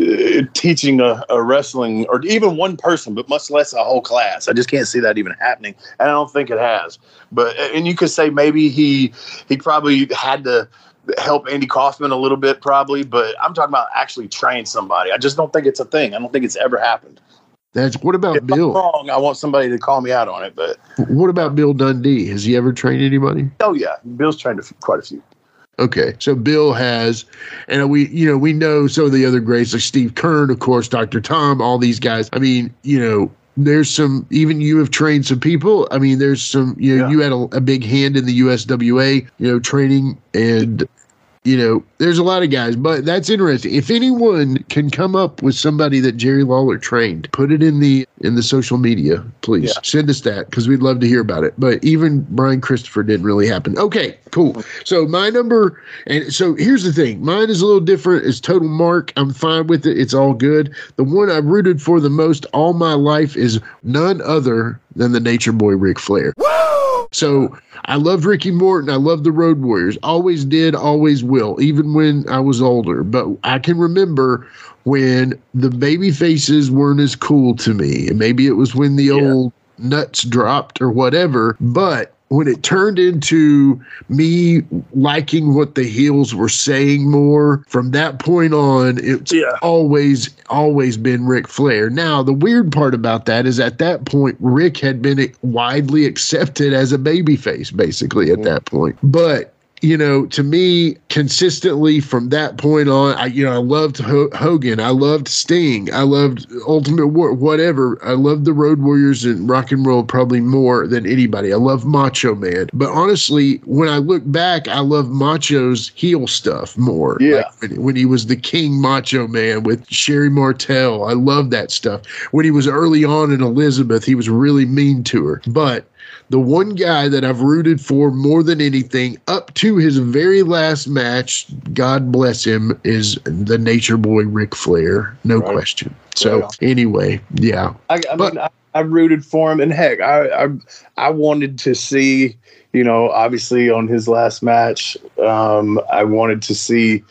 Speaker 3: Uh, teaching a, a wrestling or even one person but much less a whole class i just can't see that even happening and i don't think it has but and you could say maybe he he probably had to help andy kaufman a little bit probably but i'm talking about actually train somebody i just don't think it's a thing i don't think it's ever happened
Speaker 4: that's what about
Speaker 3: if
Speaker 4: Bill?
Speaker 3: wrong i want somebody to call me out on it but
Speaker 4: What about Bill Dundee? Has he ever trained anybody?
Speaker 3: oh yeah bill's trained a quite a few
Speaker 4: Okay, so Bill has, and we, you know, we know some of the other greats like Steve Keirn, of course, Dr. Tom, all these guys. I mean, you know, there's some. Even you have trained some people. I mean, there's some. You know,
Speaker 3: Yeah.
Speaker 4: you had a, a big hand in the USWA, you know, training, and you know, there's a lot of guys. But that's interesting. If anyone can come up with somebody that Jerry Lawler trained, put it in the in the social media, please
Speaker 3: Yeah.
Speaker 4: send us that because we'd love to hear about it. But even Brian Christopher didn't really happen. Okay, cool. So my number, and so here's the thing. Mine is a little different. It's total mark. I'm fine with it. It's all good. The one I've rooted for the most all my life is none other than the Nature Boy Ric Flair. So I loved Ricky Morton. I loved the Road Warriors. Always did, always will, even when I was older. But I can remember when the baby faces weren't as cool to me. And maybe it was when the old nuts dropped or whatever. But when it turned into me liking what the heels were saying more, from that point on, it's
Speaker 3: Yeah.
Speaker 4: always, always been Ric Flair. Now, the weird part about that is at that point, Ric had been widely accepted as a babyface, basically, at that point. But you know, to me, consistently from that point on, I you know I loved Ho- Hogan, I loved Sting, I loved Ultimate War, whatever. I loved the Road Warriors and rock and roll probably more than anybody. I love Macho Man, but honestly, when I look back, I love Macho's heel stuff more.
Speaker 3: Yeah.
Speaker 4: Like when, when he was the King Macho Man with Sherri Martel, I love that stuff. When he was early on in Elizabeth, he was really mean to her, but the one guy that I've rooted for more than anything up to his very last match, God bless him, is the nature boy Ric Flair. No
Speaker 3: Right.
Speaker 4: question. So,
Speaker 3: Yeah.
Speaker 4: anyway, yeah.
Speaker 3: I, I
Speaker 4: But-
Speaker 3: mean, I, I rooted for him, and heck, I, I I wanted to see, you know, obviously on his last match, um, I wanted to see.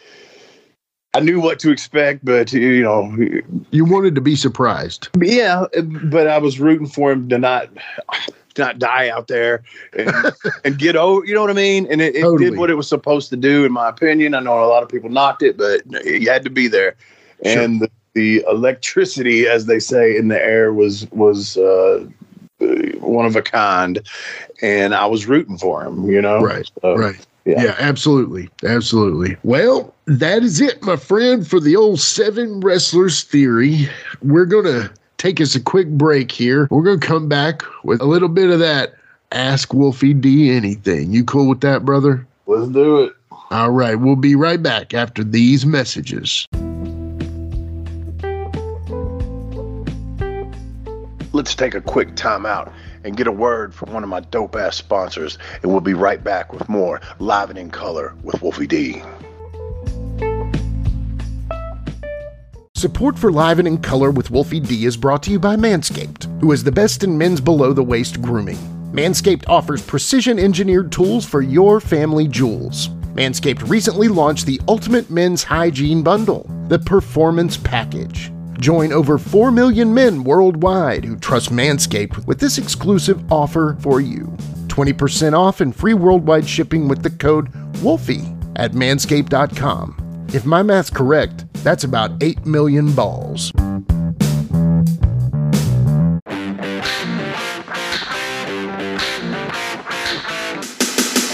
Speaker 3: I knew what to expect, but you know,
Speaker 4: You wanted to be surprised.
Speaker 3: yeah, but I was rooting for him to not to not die out there and, and get over. You know what I mean? And it, it
Speaker 4: Totally.
Speaker 3: did what it was supposed to do, in my opinion. I know a lot of people knocked it, but you had to be there,
Speaker 4: Sure.
Speaker 3: and the, the electricity, as they say, in the air was was uh, one of a kind, and I was rooting for him. You know,
Speaker 4: Right,
Speaker 3: So,
Speaker 4: right.
Speaker 3: yeah.
Speaker 4: Yeah. absolutely. Absolutely. Well, that is it, my friend, for the old seven wrestlers theory. We're going to take us a quick break here. We're going to come back with a little bit of that Ask Wolfie D anything. You cool with that, brother?
Speaker 3: Let's do it.
Speaker 4: All right. We'll be right back after these messages.
Speaker 7: Let's take a quick time out and get a word from one of my dope ass sponsors, and we'll be right back with more Live and in Color with Wolfie D.
Speaker 2: Support for Live and in Color with Wolfie D is brought to you by Manscaped, who is the best in men's below the waist grooming. Manscaped offers precision engineered tools for your family jewels. Manscaped recently launched the Ultimate Men's Hygiene Bundle, the Performance Package. Join over 4 million men worldwide who trust Manscaped with this exclusive offer for you 20% off and free worldwide shipping with the code WOLFIE at manscaped.com. If my math's correct, that's about 8 million balls.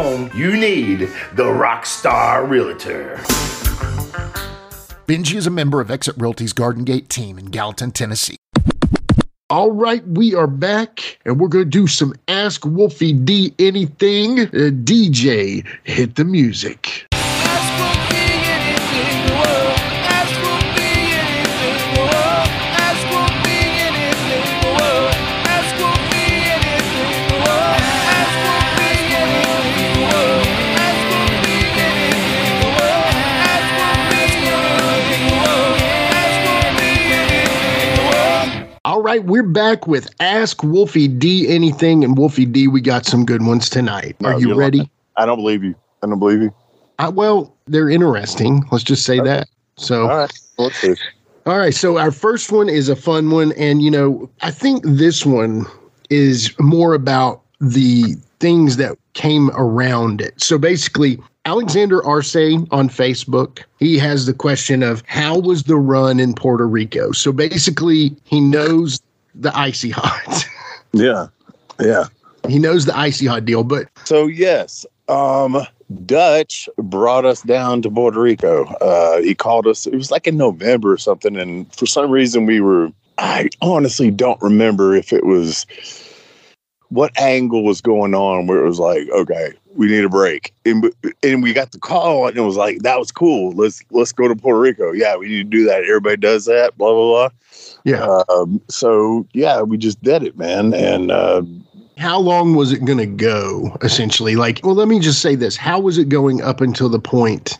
Speaker 3: you need the Rockstar Realtor.
Speaker 2: Benji is a member of Exit Realty's Garden Gate team in Gallatin, Tennessee.
Speaker 4: All right, we are back and we're going to do some Ask Wolfie D anything. Uh, DJ, hit the music. All right, we're back with Ask Wolfie D anything. And Wolfie D, we got some good ones tonight. Are
Speaker 8: No,
Speaker 4: you ready?
Speaker 8: lying. I don't believe you. I don't believe you.
Speaker 4: Uh, well, they're interesting. Let's just say that. So,
Speaker 8: All right. Let's see.
Speaker 4: All right, so our first one is a fun one, and you know, I think this one is more about the things that came around it. So basically, Alexander Arce on Facebook, he has the question of how was the run in Puerto Rico? So basically, he knows the icy hot.
Speaker 8: Yeah. Yeah.
Speaker 4: he knows the icy hot deal, but
Speaker 8: So yes, um, Dutch brought us down to Puerto Rico. Uh, he called us. It was like in November or something, and for some reason we were. I honestly don't remember if it was what angle was going on where it was like, okay, we need a break, and and we got the call, and it was like that was cool. Let's let's go to Puerto Rico. Yeah, we need to do that. Everybody does that. Blah blah blah.
Speaker 4: yeah,
Speaker 8: Um, so yeah, we just did it, man, and. Uh,
Speaker 4: how long was it going to go essentially? Like, well, let me just say this. How was it going up until the point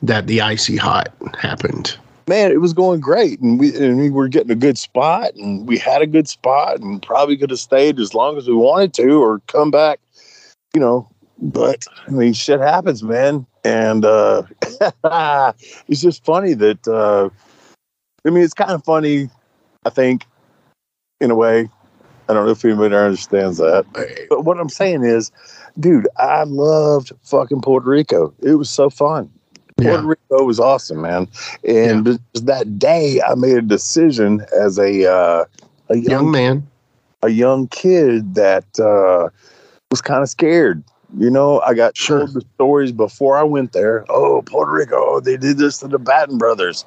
Speaker 4: that the icy hot happened?
Speaker 8: man, it was going great, and we and we were getting a good spot, and we had a good spot, and probably could have stayed as long as we wanted to, or come back, you know. But I mean, shit happens, man, and uh, it's just funny that uh, I mean, it's kind of funny, I think, in a way. I don't know if anybody understands that, but what I'm saying is, dude, I loved fucking Puerto Rico. It was so fun. Puerto Rico was awesome, man. And just that day, I made a decision as a uh, a
Speaker 4: Young
Speaker 8: young
Speaker 4: man.
Speaker 8: a young kid that uh,
Speaker 3: was kind of scared. You know, I got
Speaker 4: Sure.
Speaker 3: told the stories before I went there. Oh, Puerto Rico, oh, they did this to the Batten brothers.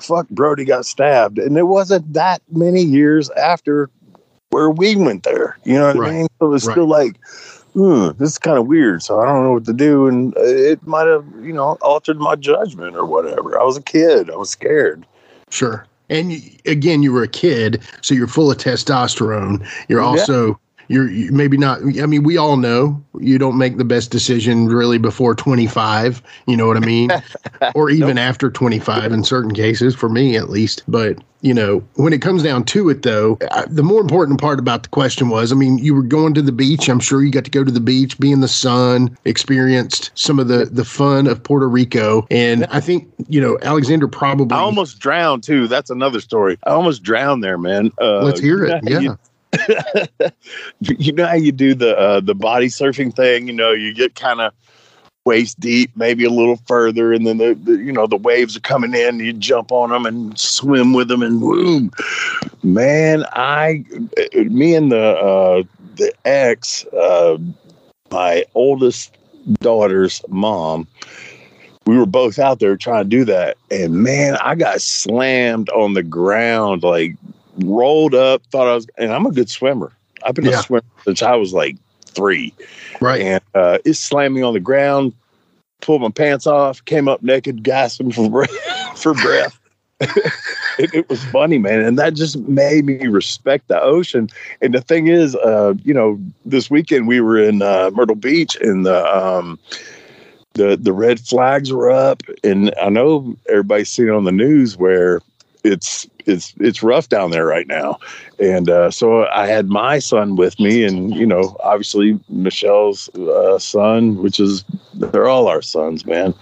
Speaker 3: Fuck, Brody got stabbed. And it wasn't that many years after where we went there. You know what
Speaker 4: Right.
Speaker 3: I mean? So it was
Speaker 4: Right.
Speaker 3: still like, hmm, this is kind of weird. So I don't know what to do. And uh, it might have, you know, altered my judgment or whatever. I was a kid. I was scared.
Speaker 4: Sure. And again, you were a kid, so you're full of testosterone. You're
Speaker 3: Yeah.
Speaker 4: also you're you- maybe not. I mean, we all know you don't make the best decision really before 25. You know what I mean? or even after 25 in certain cases, for me at least. But you know, when it comes down to it, though, I, the more important part about the question was, I mean, you were going to the beach. I'm sure you got to go to the beach, be in the sun, experienced some of the the fun of Puerto Rico, and I think you know Alexander probably.
Speaker 3: I almost drowned too. That's another story. I almost drowned there, man. Uh,
Speaker 4: Let's hear it.
Speaker 3: you know how
Speaker 4: Yeah.
Speaker 3: you- you know how you do the uh, the body surfing thing. You know, you get kind of waist deep, maybe a little further, and then the, the you know the waves are coming in. You jump on them and swim with them, and boom, man! I, me and the uh, the ex, uh, my oldest daughter's mom. We were both out there trying to do that, and man, I got slammed on the ground, like rolled up. Thought I was, and I'm a good swimmer. I've been
Speaker 4: Yeah.
Speaker 3: a swimmer since I was like three
Speaker 4: Right.
Speaker 3: and uh, it slammed me on the ground, pulled my pants off, came up naked, gasping for breath. for breath. it, it was funny, man, and that just made me respect the ocean. And the thing is, uh, you know, this weekend we were in uh, Myrtle Beach, and the um, the the red flags were up, and I know everybody's seen it on the news where it's it's it's rough down there right now and uh, so I had my son with me, and you know, obviously Michelle's uh, son, which is they're all our sons, man.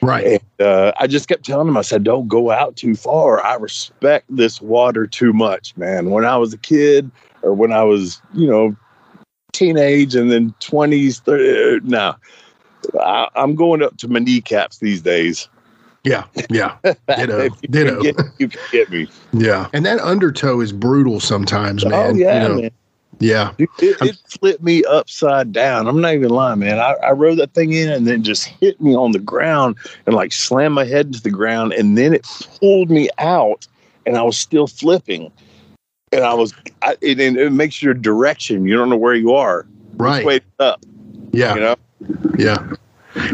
Speaker 4: Right.
Speaker 3: And uh, I just kept telling him, I said, "Don't go out too far. I respect this water too much, man." When I was a kid, or when I was, you know, teenage, and then twenties, now I, I'm going up to my kneecaps these days.
Speaker 4: Yeah. Yeah. Ditto.
Speaker 3: You
Speaker 4: Ditto.
Speaker 3: Can get, you can get me.
Speaker 4: Yeah. And that undertow is brutal sometimes, oh, man.
Speaker 3: oh yeah,
Speaker 4: You know,
Speaker 3: man.
Speaker 4: Yeah.
Speaker 3: Dude, it, it flipped me upside down. I'm not even lying, man. I, I rode that thing in and then just hit me on the ground and like slammed my head into the ground. And then it pulled me out and I was still flipping. And I was, I, it, and it makes your direction. You don't know where you are.
Speaker 4: Right.
Speaker 3: Way up,
Speaker 4: Yeah.
Speaker 3: you know?
Speaker 4: Yeah.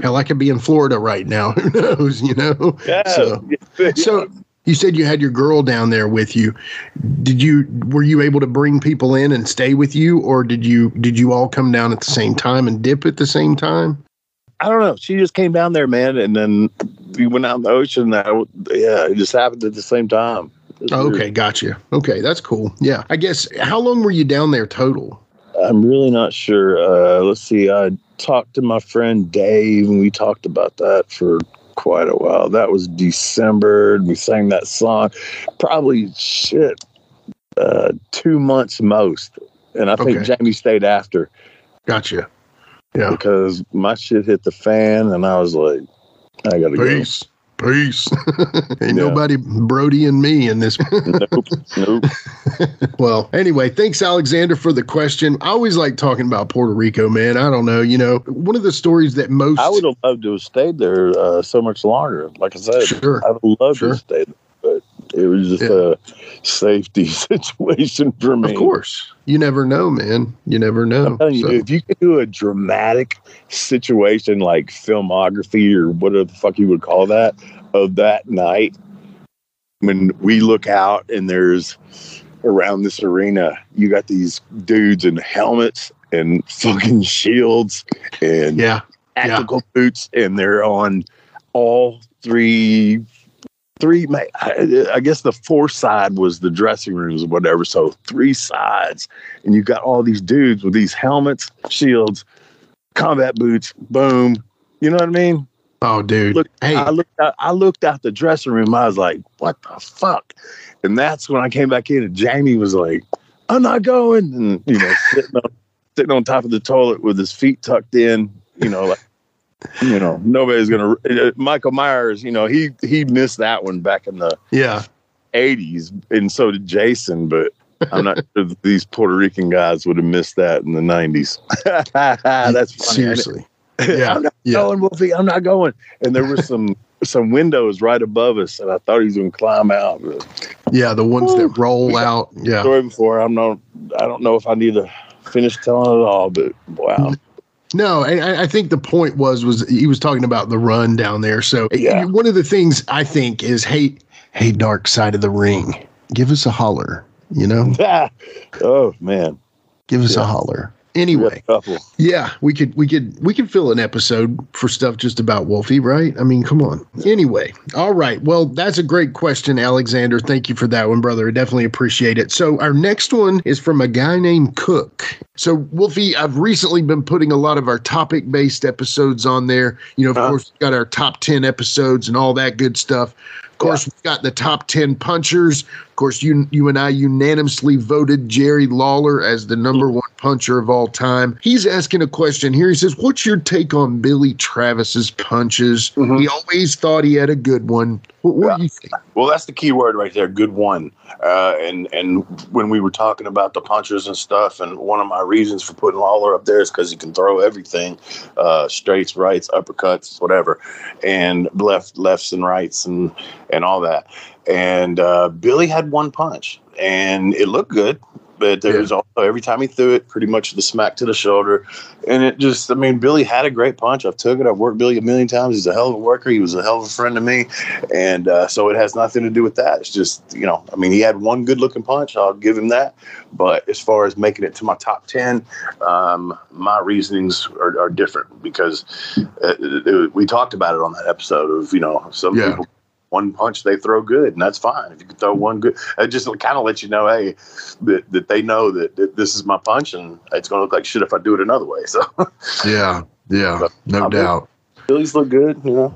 Speaker 4: Hell, I could be in Florida right now. Who knows, you know?
Speaker 3: Yeah.
Speaker 4: So- So you said you had your girl down there with you. Did you were you able to bring people in and stay with you or did you did you all come down at the same time and dip at the same time?
Speaker 3: I don't know. She just came down there, man. And then we went out in the ocean. I, yeah, it just happened at the same time. It was weird.
Speaker 4: Okay, gotcha. Okay, that's cool. Yeah. I guess how long were you down there total?
Speaker 3: I'm really not sure. Uh, let's see. I talked to my friend Dave, and we talked about that for quite a while. That was December. and We sang that song. Probably shit. Uh, two months most, and I think
Speaker 4: Okay.
Speaker 3: Jamie stayed after
Speaker 4: Gotcha. Yeah.
Speaker 3: because my shit hit the fan, and I was like, I gotta
Speaker 4: Peace. Peace. Ain't
Speaker 3: Yeah.
Speaker 4: nobody Brody and me in this.
Speaker 3: Nope, nope.
Speaker 4: well, anyway, thanks, Alexander, for the question. I always like talking about Puerto Rico, man. I don't know. You know, one of the stories that most.
Speaker 3: I would have loved to have stayed there uh, so much longer. Like I said,
Speaker 4: Sure.
Speaker 3: I would love
Speaker 4: Sure.
Speaker 3: to have stayed there, it was just
Speaker 4: Yeah.
Speaker 3: a safety situation for me.
Speaker 4: Of course. You never know, man. You never know.
Speaker 3: Telling you, if you could do a dramatic situation like filmography or whatever the fuck you would call that of that night, when we look out and there's around this arena, you got these dudes in helmets and fucking shields and
Speaker 4: yeah.
Speaker 3: tactical boots, and they're on all three. Three, I I guess the fourth side was the dressing rooms or whatever. So three sides, and you got all these dudes with these helmets, shields, combat boots. Boom, you know what I mean?
Speaker 4: Oh, dude.
Speaker 3: Look,
Speaker 4: hey,
Speaker 3: I looked out, I looked out the dressing room. I was like, "What the fuck?" And that's when I came back in, and Jamie was like, "I'm not going," and you know, sitting on, sitting on top of the toilet with his feet tucked in, you know, like you know, nobody's gonna. Uh, Michael Myers, you know, he he missed that one back in the
Speaker 4: yeah.
Speaker 3: '80s, and so did Jason. But I'm not sure that these Puerto Rican guys would have missed that in the 90s. That's funny.
Speaker 4: seriously. Yeah,
Speaker 3: I'm not
Speaker 4: yeah.
Speaker 3: going, Wolfie. I'm not going. And there were some some windows right above us, and I thought he was going to climb out. But
Speaker 4: Yeah, the ones that roll out. Yeah.
Speaker 3: story before, I'm not. I don't know if I need to finish telling it all, but wow.
Speaker 4: No, I, I- I think the point was was he was talking about the run down there. So eh,
Speaker 3: Yeah.
Speaker 4: one of the things I think is, hey, hey, dark side of the ring, give us a holler. You know,
Speaker 3: oh man,
Speaker 4: give us a holler. Anyway, yeah, we could we could we could fill an episode for stuff just about Wolfie, right? I mean, come on. Anyway, all right. Well, that's a great question, Alexander. Thank you for that one, brother. I definitely appreciate it. So our next one is from a guy named Cook. So Wolfie, I've recently been putting a lot of our topic based episodes on there. You know, of
Speaker 3: Uh-huh.
Speaker 4: course, we've got our top ten episodes and all that good stuff. Of course, we've got the top ten punchers. Of course, you you and I unanimously voted Jerry Lawler as the number one puncher of all time. He's asking a question here. He says, "What's your take on Billy Travis's punches?
Speaker 3: Mhm.
Speaker 4: He always thought he had a good one. What, what do you think?"
Speaker 3: Well, that's the key word right there. Good one. Uh, and and when we were talking about the punchers and stuff, and one of my reasons for putting Lawler up there is because he can throw everything, uh, straights, rights, uppercuts, whatever, and left lefts and rights and and all that. And uh, Billy had one punch, and it looked good. But there
Speaker 4: Yeah.
Speaker 3: was also every time he threw it, pretty much the smack to the shoulder, and it just—I mean, Billy had a great punch. I've took it. I've worked Billy a million times. He's a hell of a worker. He was a hell of a friend to me, and uh, so it has nothing to do with that. It's just you know, I mean, he had one good looking punch. I'll give him that. But as far as making it to my top ten, um, my reasonings are, are different because uh, it- we talked about it on that episode of you know some
Speaker 4: Yeah.
Speaker 3: people. One punch they throw good, and that's fine. If you can throw one good, it just kind of lets you know, hey, that, that they know that, that this is my punch, and it's going to look like shit if I do it another way. So
Speaker 4: Yeah, yeah, no
Speaker 3: I'm-
Speaker 4: doubt.
Speaker 3: Billy's look good, you know.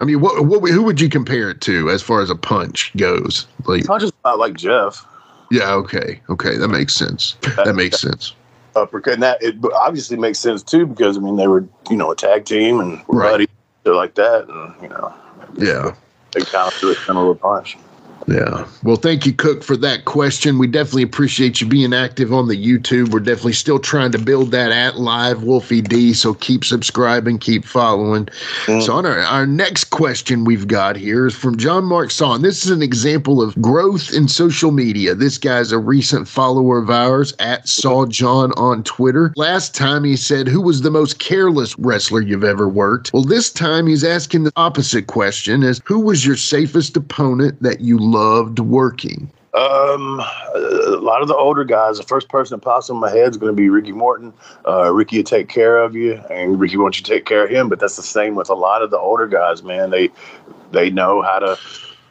Speaker 4: I mean, what, what who would you compare it to as far as a punch goes? Like,
Speaker 3: Punches about like Jeff.
Speaker 4: yeah, okay, okay, that makes sense. That makes sense.
Speaker 3: uppercut. And that it obviously makes sense too because I mean they were you know a tag team and
Speaker 4: Right.
Speaker 3: buddies like that, and you know
Speaker 4: Yeah.
Speaker 3: They kind of a similar punch.
Speaker 4: Yeah. Well, thank you, Cook, for that question. We definitely appreciate you being active on the YouTube. We're definitely still trying to build that at Live Wolfie D. So keep subscribing, keep following. So, on our, our next question we've got here is from John Mark Son. This is an example of growth in social media. This guy's a recent follower of ours at Saw John on Twitter. Last time he said, Who was the most careless wrestler you've ever worked? Well, this time he's asking the opposite question is who was your safest opponent that you loved working?
Speaker 3: Um, a lot of the older guys, the first person that pops in my head is going to be Ricky Morton. Uh, Ricky will take care of you, and Ricky wants you to take care of him. But that's the same with a lot of the older guys, man. They they know how to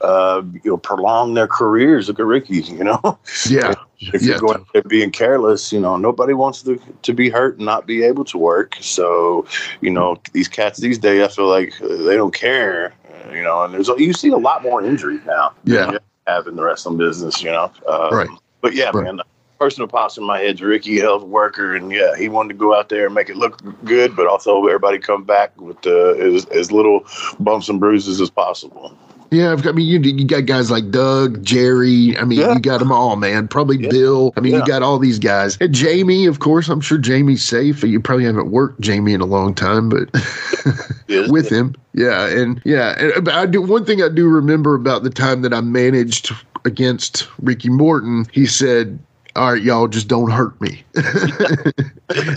Speaker 3: uh, you know prolong their careers. Look at Ricky, you know.
Speaker 4: Yeah.
Speaker 3: if
Speaker 4: Yeah.
Speaker 3: you're going there being careless, you know, nobody wants to to be hurt and not be able to work. So, you know, these cats these days, I feel like uh, they don't care. Uh, You know, and there's you see a lot more injuries now. than
Speaker 4: Yeah.
Speaker 3: you have in the wrestling business. You know, um,
Speaker 4: Right.
Speaker 3: But yeah,
Speaker 4: Right.
Speaker 3: man. The person who pops in my head is Ricky, hell of a worker, and yeah, he wanted to go out there and make it look good, but also everybody come back with uh, as, as little bumps and bruises as possible.
Speaker 4: Yeah, I've got- I mean, you you got guys like Doug, Jerry. I mean,
Speaker 3: Yeah.
Speaker 4: you got them all, man. Probably
Speaker 3: Yeah.
Speaker 4: Bill. I mean,
Speaker 3: Yeah.
Speaker 4: you got all these guys. And Jamie, of course. I'm sure Jamie's safe. You probably haven't worked Jamie in a long time, but with him, yeah, and yeah. And uh, but I do one thing I do remember about the time that I managed against Ricky Morton. He said. All right, y'all, just don't hurt me.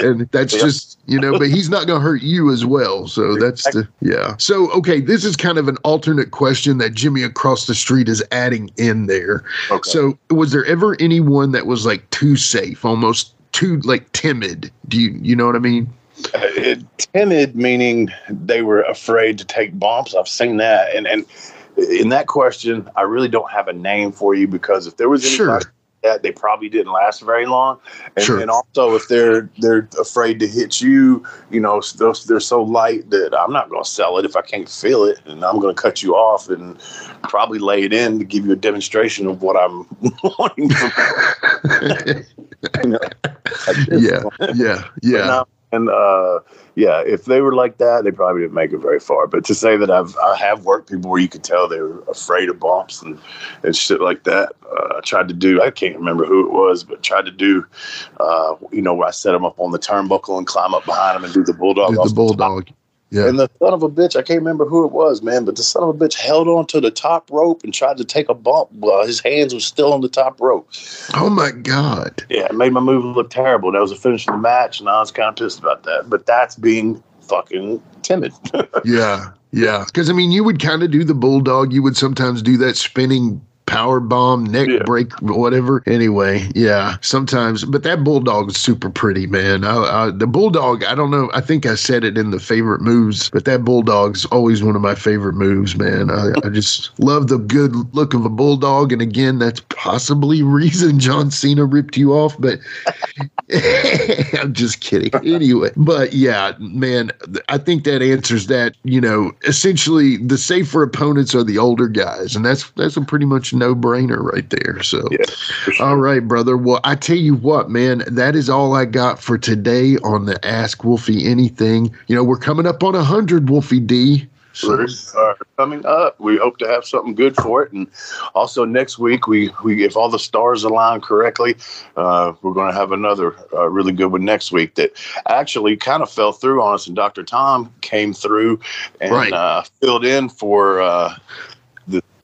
Speaker 4: and that's just, you know, but he's not going to hurt you as well. So that's the, yeah. So, okay, this is kind of an alternate question that Jimmy across the street is adding in there.
Speaker 3: Okay.
Speaker 4: So, was there ever anyone that was like too safe, almost too like timid? Do you, you know what I mean?
Speaker 3: Uh, timid meaning they were afraid to take bumps. I've seen that, and and in that question, I really don't have a name for you because if there was anybody
Speaker 4: Sure.
Speaker 3: That, they probably didn't last very long. And,
Speaker 4: Sure.
Speaker 3: and also, if they're they're afraid to hit you, you know, those they're so light that I'm not going to sell it if I can't feel it, and I'm going to cut you off and probably lay it in to give you a demonstration of what I'm wanting from you know, this.
Speaker 4: yeah, yeah, yeah.
Speaker 3: Um, and uh, yeah, if they were like that, they probably didn't make it very far. But to say that I've I have worked people where you could tell they were afraid of bumps and and shit like that. Uh, I tried to do. I can't remember who it was, but tried to do. Uh, you know, where I set them up on the turnbuckle and climb up behind them and do the bulldog.
Speaker 4: Did the
Speaker 3: the
Speaker 4: bulldog. Yeah.
Speaker 3: and the son of a bitch, I can't remember who it was, man, but the son of a bitch held on to the top rope and tried to take a bump while his hands were still on the top rope.
Speaker 4: Oh my God.
Speaker 3: Yeah, it made my move look terrible. That was the finish of the match, and I was kind of pissed about that. But that's being fucking timid.
Speaker 4: Yeah. Yeah. Because I mean, you would kind of do the bulldog. You would sometimes do that spinning power bomb, neck
Speaker 3: Yeah.
Speaker 4: break, whatever. Anyway, yeah, sometimes. But that bulldog is super pretty, man. I, I, the bulldog, I don't know. I think I said it in the favorite moves, but that bulldog's always one of my favorite moves, man. I, I just love the good look of a bulldog. And again, that's possibly reason John Cena ripped you off, but I'm just kidding. Anyway, but yeah, man, I think that answers that. You know, essentially, the safer opponents are the older guys, and that's that's a pretty much no brainer right there. So,
Speaker 3: Yeah, sure.
Speaker 4: all right, brother. Well, I tell you what, man, that is all I got for today on the Ask Wolfie Anything. You know, we're coming up on a hundred, Wolfie D. So,
Speaker 3: are coming up. We hope to have something good for it, and also next week, we, we if all the stars align correctly, uh, we're going to have another uh, really good one next week that actually kind of fell through on us, and Dr. Tom came through and
Speaker 4: Right.
Speaker 3: uh, filled in for uh,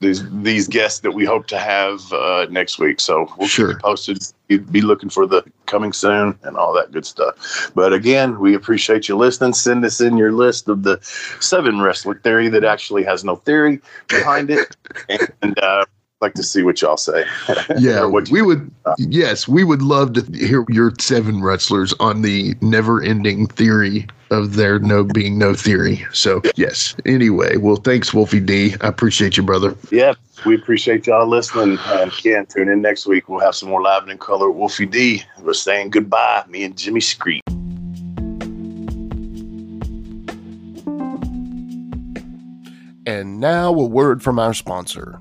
Speaker 3: these these guests that we hope to have uh, next week. So we'll
Speaker 4: Sure.
Speaker 3: keep you posted. You'd be looking for the coming soon and all that good stuff. But again, we appreciate you listening. Send us in your list of the seven wrestling theory that actually has no theory behind it, and uh, like to see what y'all say.
Speaker 4: yeah,
Speaker 3: what
Speaker 4: we would. Yes, we would love to hear your seven wrestlers on the never-ending theory of there no being no theory. So, yes. Anyway, well, thanks, Wolfie D. I appreciate you, brother.
Speaker 3: Yeah, we appreciate y'all listening. And again, tune in next week. We'll have some more live and in color. with Wolfie D. We're saying goodbye. Me and Jimmy Street.
Speaker 9: And now a word from our sponsor.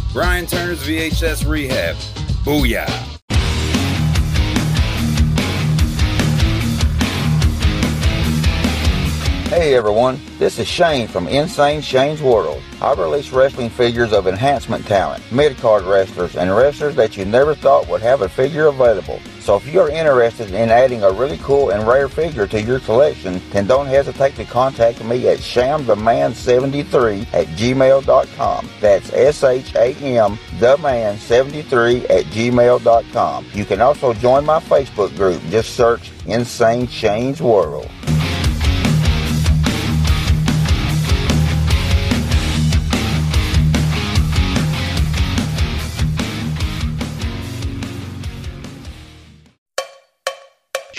Speaker 10: Brian Turner's VHS Rehab. Booyah.
Speaker 11: Hey everyone, this is Shane from Insane Shane's World. I release wrestling figures of enhancement talent, mid-card wrestlers, and wrestlers that you never thought would have a figure available. So if you're interested in adding a really cool and rare figure to your collection, then don't hesitate to contact me at shamtheman73 at gmail.com. That's S-H-A-M, theman73 at gmail.com. You can also join my Facebook group. Just search Insane Shane's World.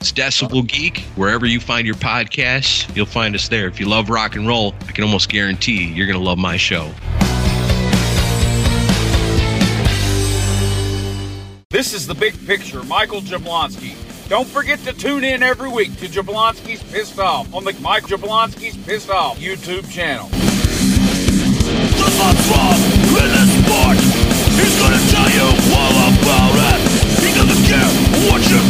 Speaker 12: It's Decibel Geek. Wherever you find your podcasts, you'll find us there. If you love rock and roll, I can almost guarantee you're going to love my show.
Speaker 13: This is the big picture, Michael Jablonski. Don't forget to tune in every week to Jablonski's Pissed Off on the Mike Jablonski's Pissed Off YouTube channel.
Speaker 6: The what's wrong in this sport. He's gonna tell you all about it. He doesn't care what you think.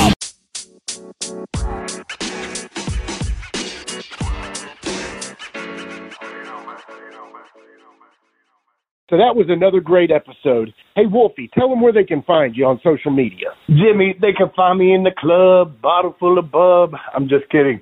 Speaker 6: So
Speaker 14: that was another great episode. Hey, Wolfie, tell them where they can find you on social media.
Speaker 3: Jimmy, they can find me in the club, bottle full of bub. I'm just kidding.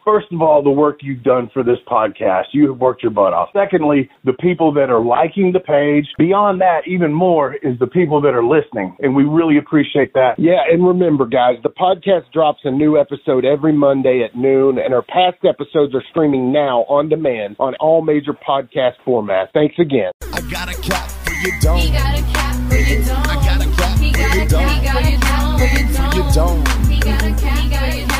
Speaker 3: first of all, the work you've done for this podcast. You have worked your butt off. Secondly, the people that are liking the page. Beyond that, even more is the people that are listening, and we really appreciate that.
Speaker 14: Yeah, and remember, guys, the podcast drops a new episode every Monday at noon, and our past episodes are streaming now on demand on all major podcast formats. Thanks again.
Speaker 6: I got a cap for your dome. He got a cap for your dome. I got a cap he for your dome. He got a cap for your dome. He got a cap for your dome.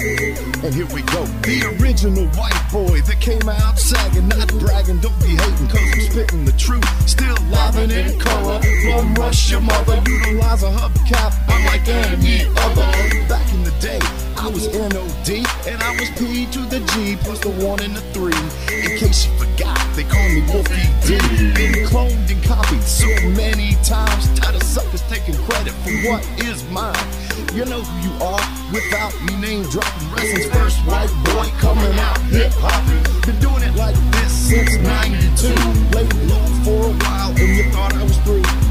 Speaker 6: And here we go. The original white boy that came out sagging, not bragging, don't be hating, cause I'm spitting the truth. Still livin' in color. From rush your mother, utilize a hubcap, unlike any other. Back in the day, I was NOD, and I was P to the G, plus the one and the three. In case you forgot, they call me Wolfie D. Been cloned and copied so many times, tired of suckers taking credit for what is mine. You know who you are without me name dropping. Wrestling's first white boy coming out hip hop. Been doing it like this since 92. Laid low for a while and you thought I was through.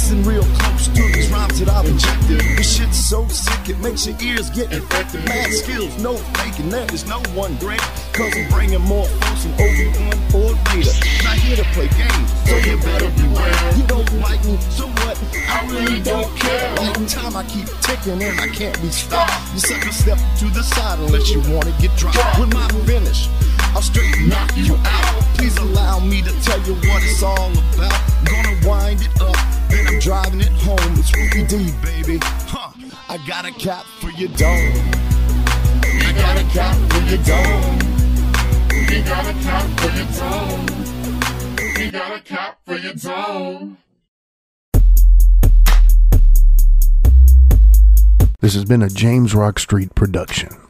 Speaker 6: Listen real close to these rhymes that I've injected. This shit's so sick it makes your ears get infected. Mad skills, no faking, there is no one great. Cause I'm bringing more folks than Obi-Wan or Vader. Not here to play games, so you better beware. You don't like me, so what? I really don't care. Like time I keep ticking and I can't be stopped. You sucker step to the side unless you wanna get dropped. With my finish, I'll straight knock you out. Please allow me to tell you what it's all about. Gonna wind it up, driving it home. It's baby. Huh. I got a cap for your dome. Got a cap for your dome.
Speaker 15: We got a cap for your dome. We got a cap for your dome.
Speaker 4: This has been a James Rock Street production.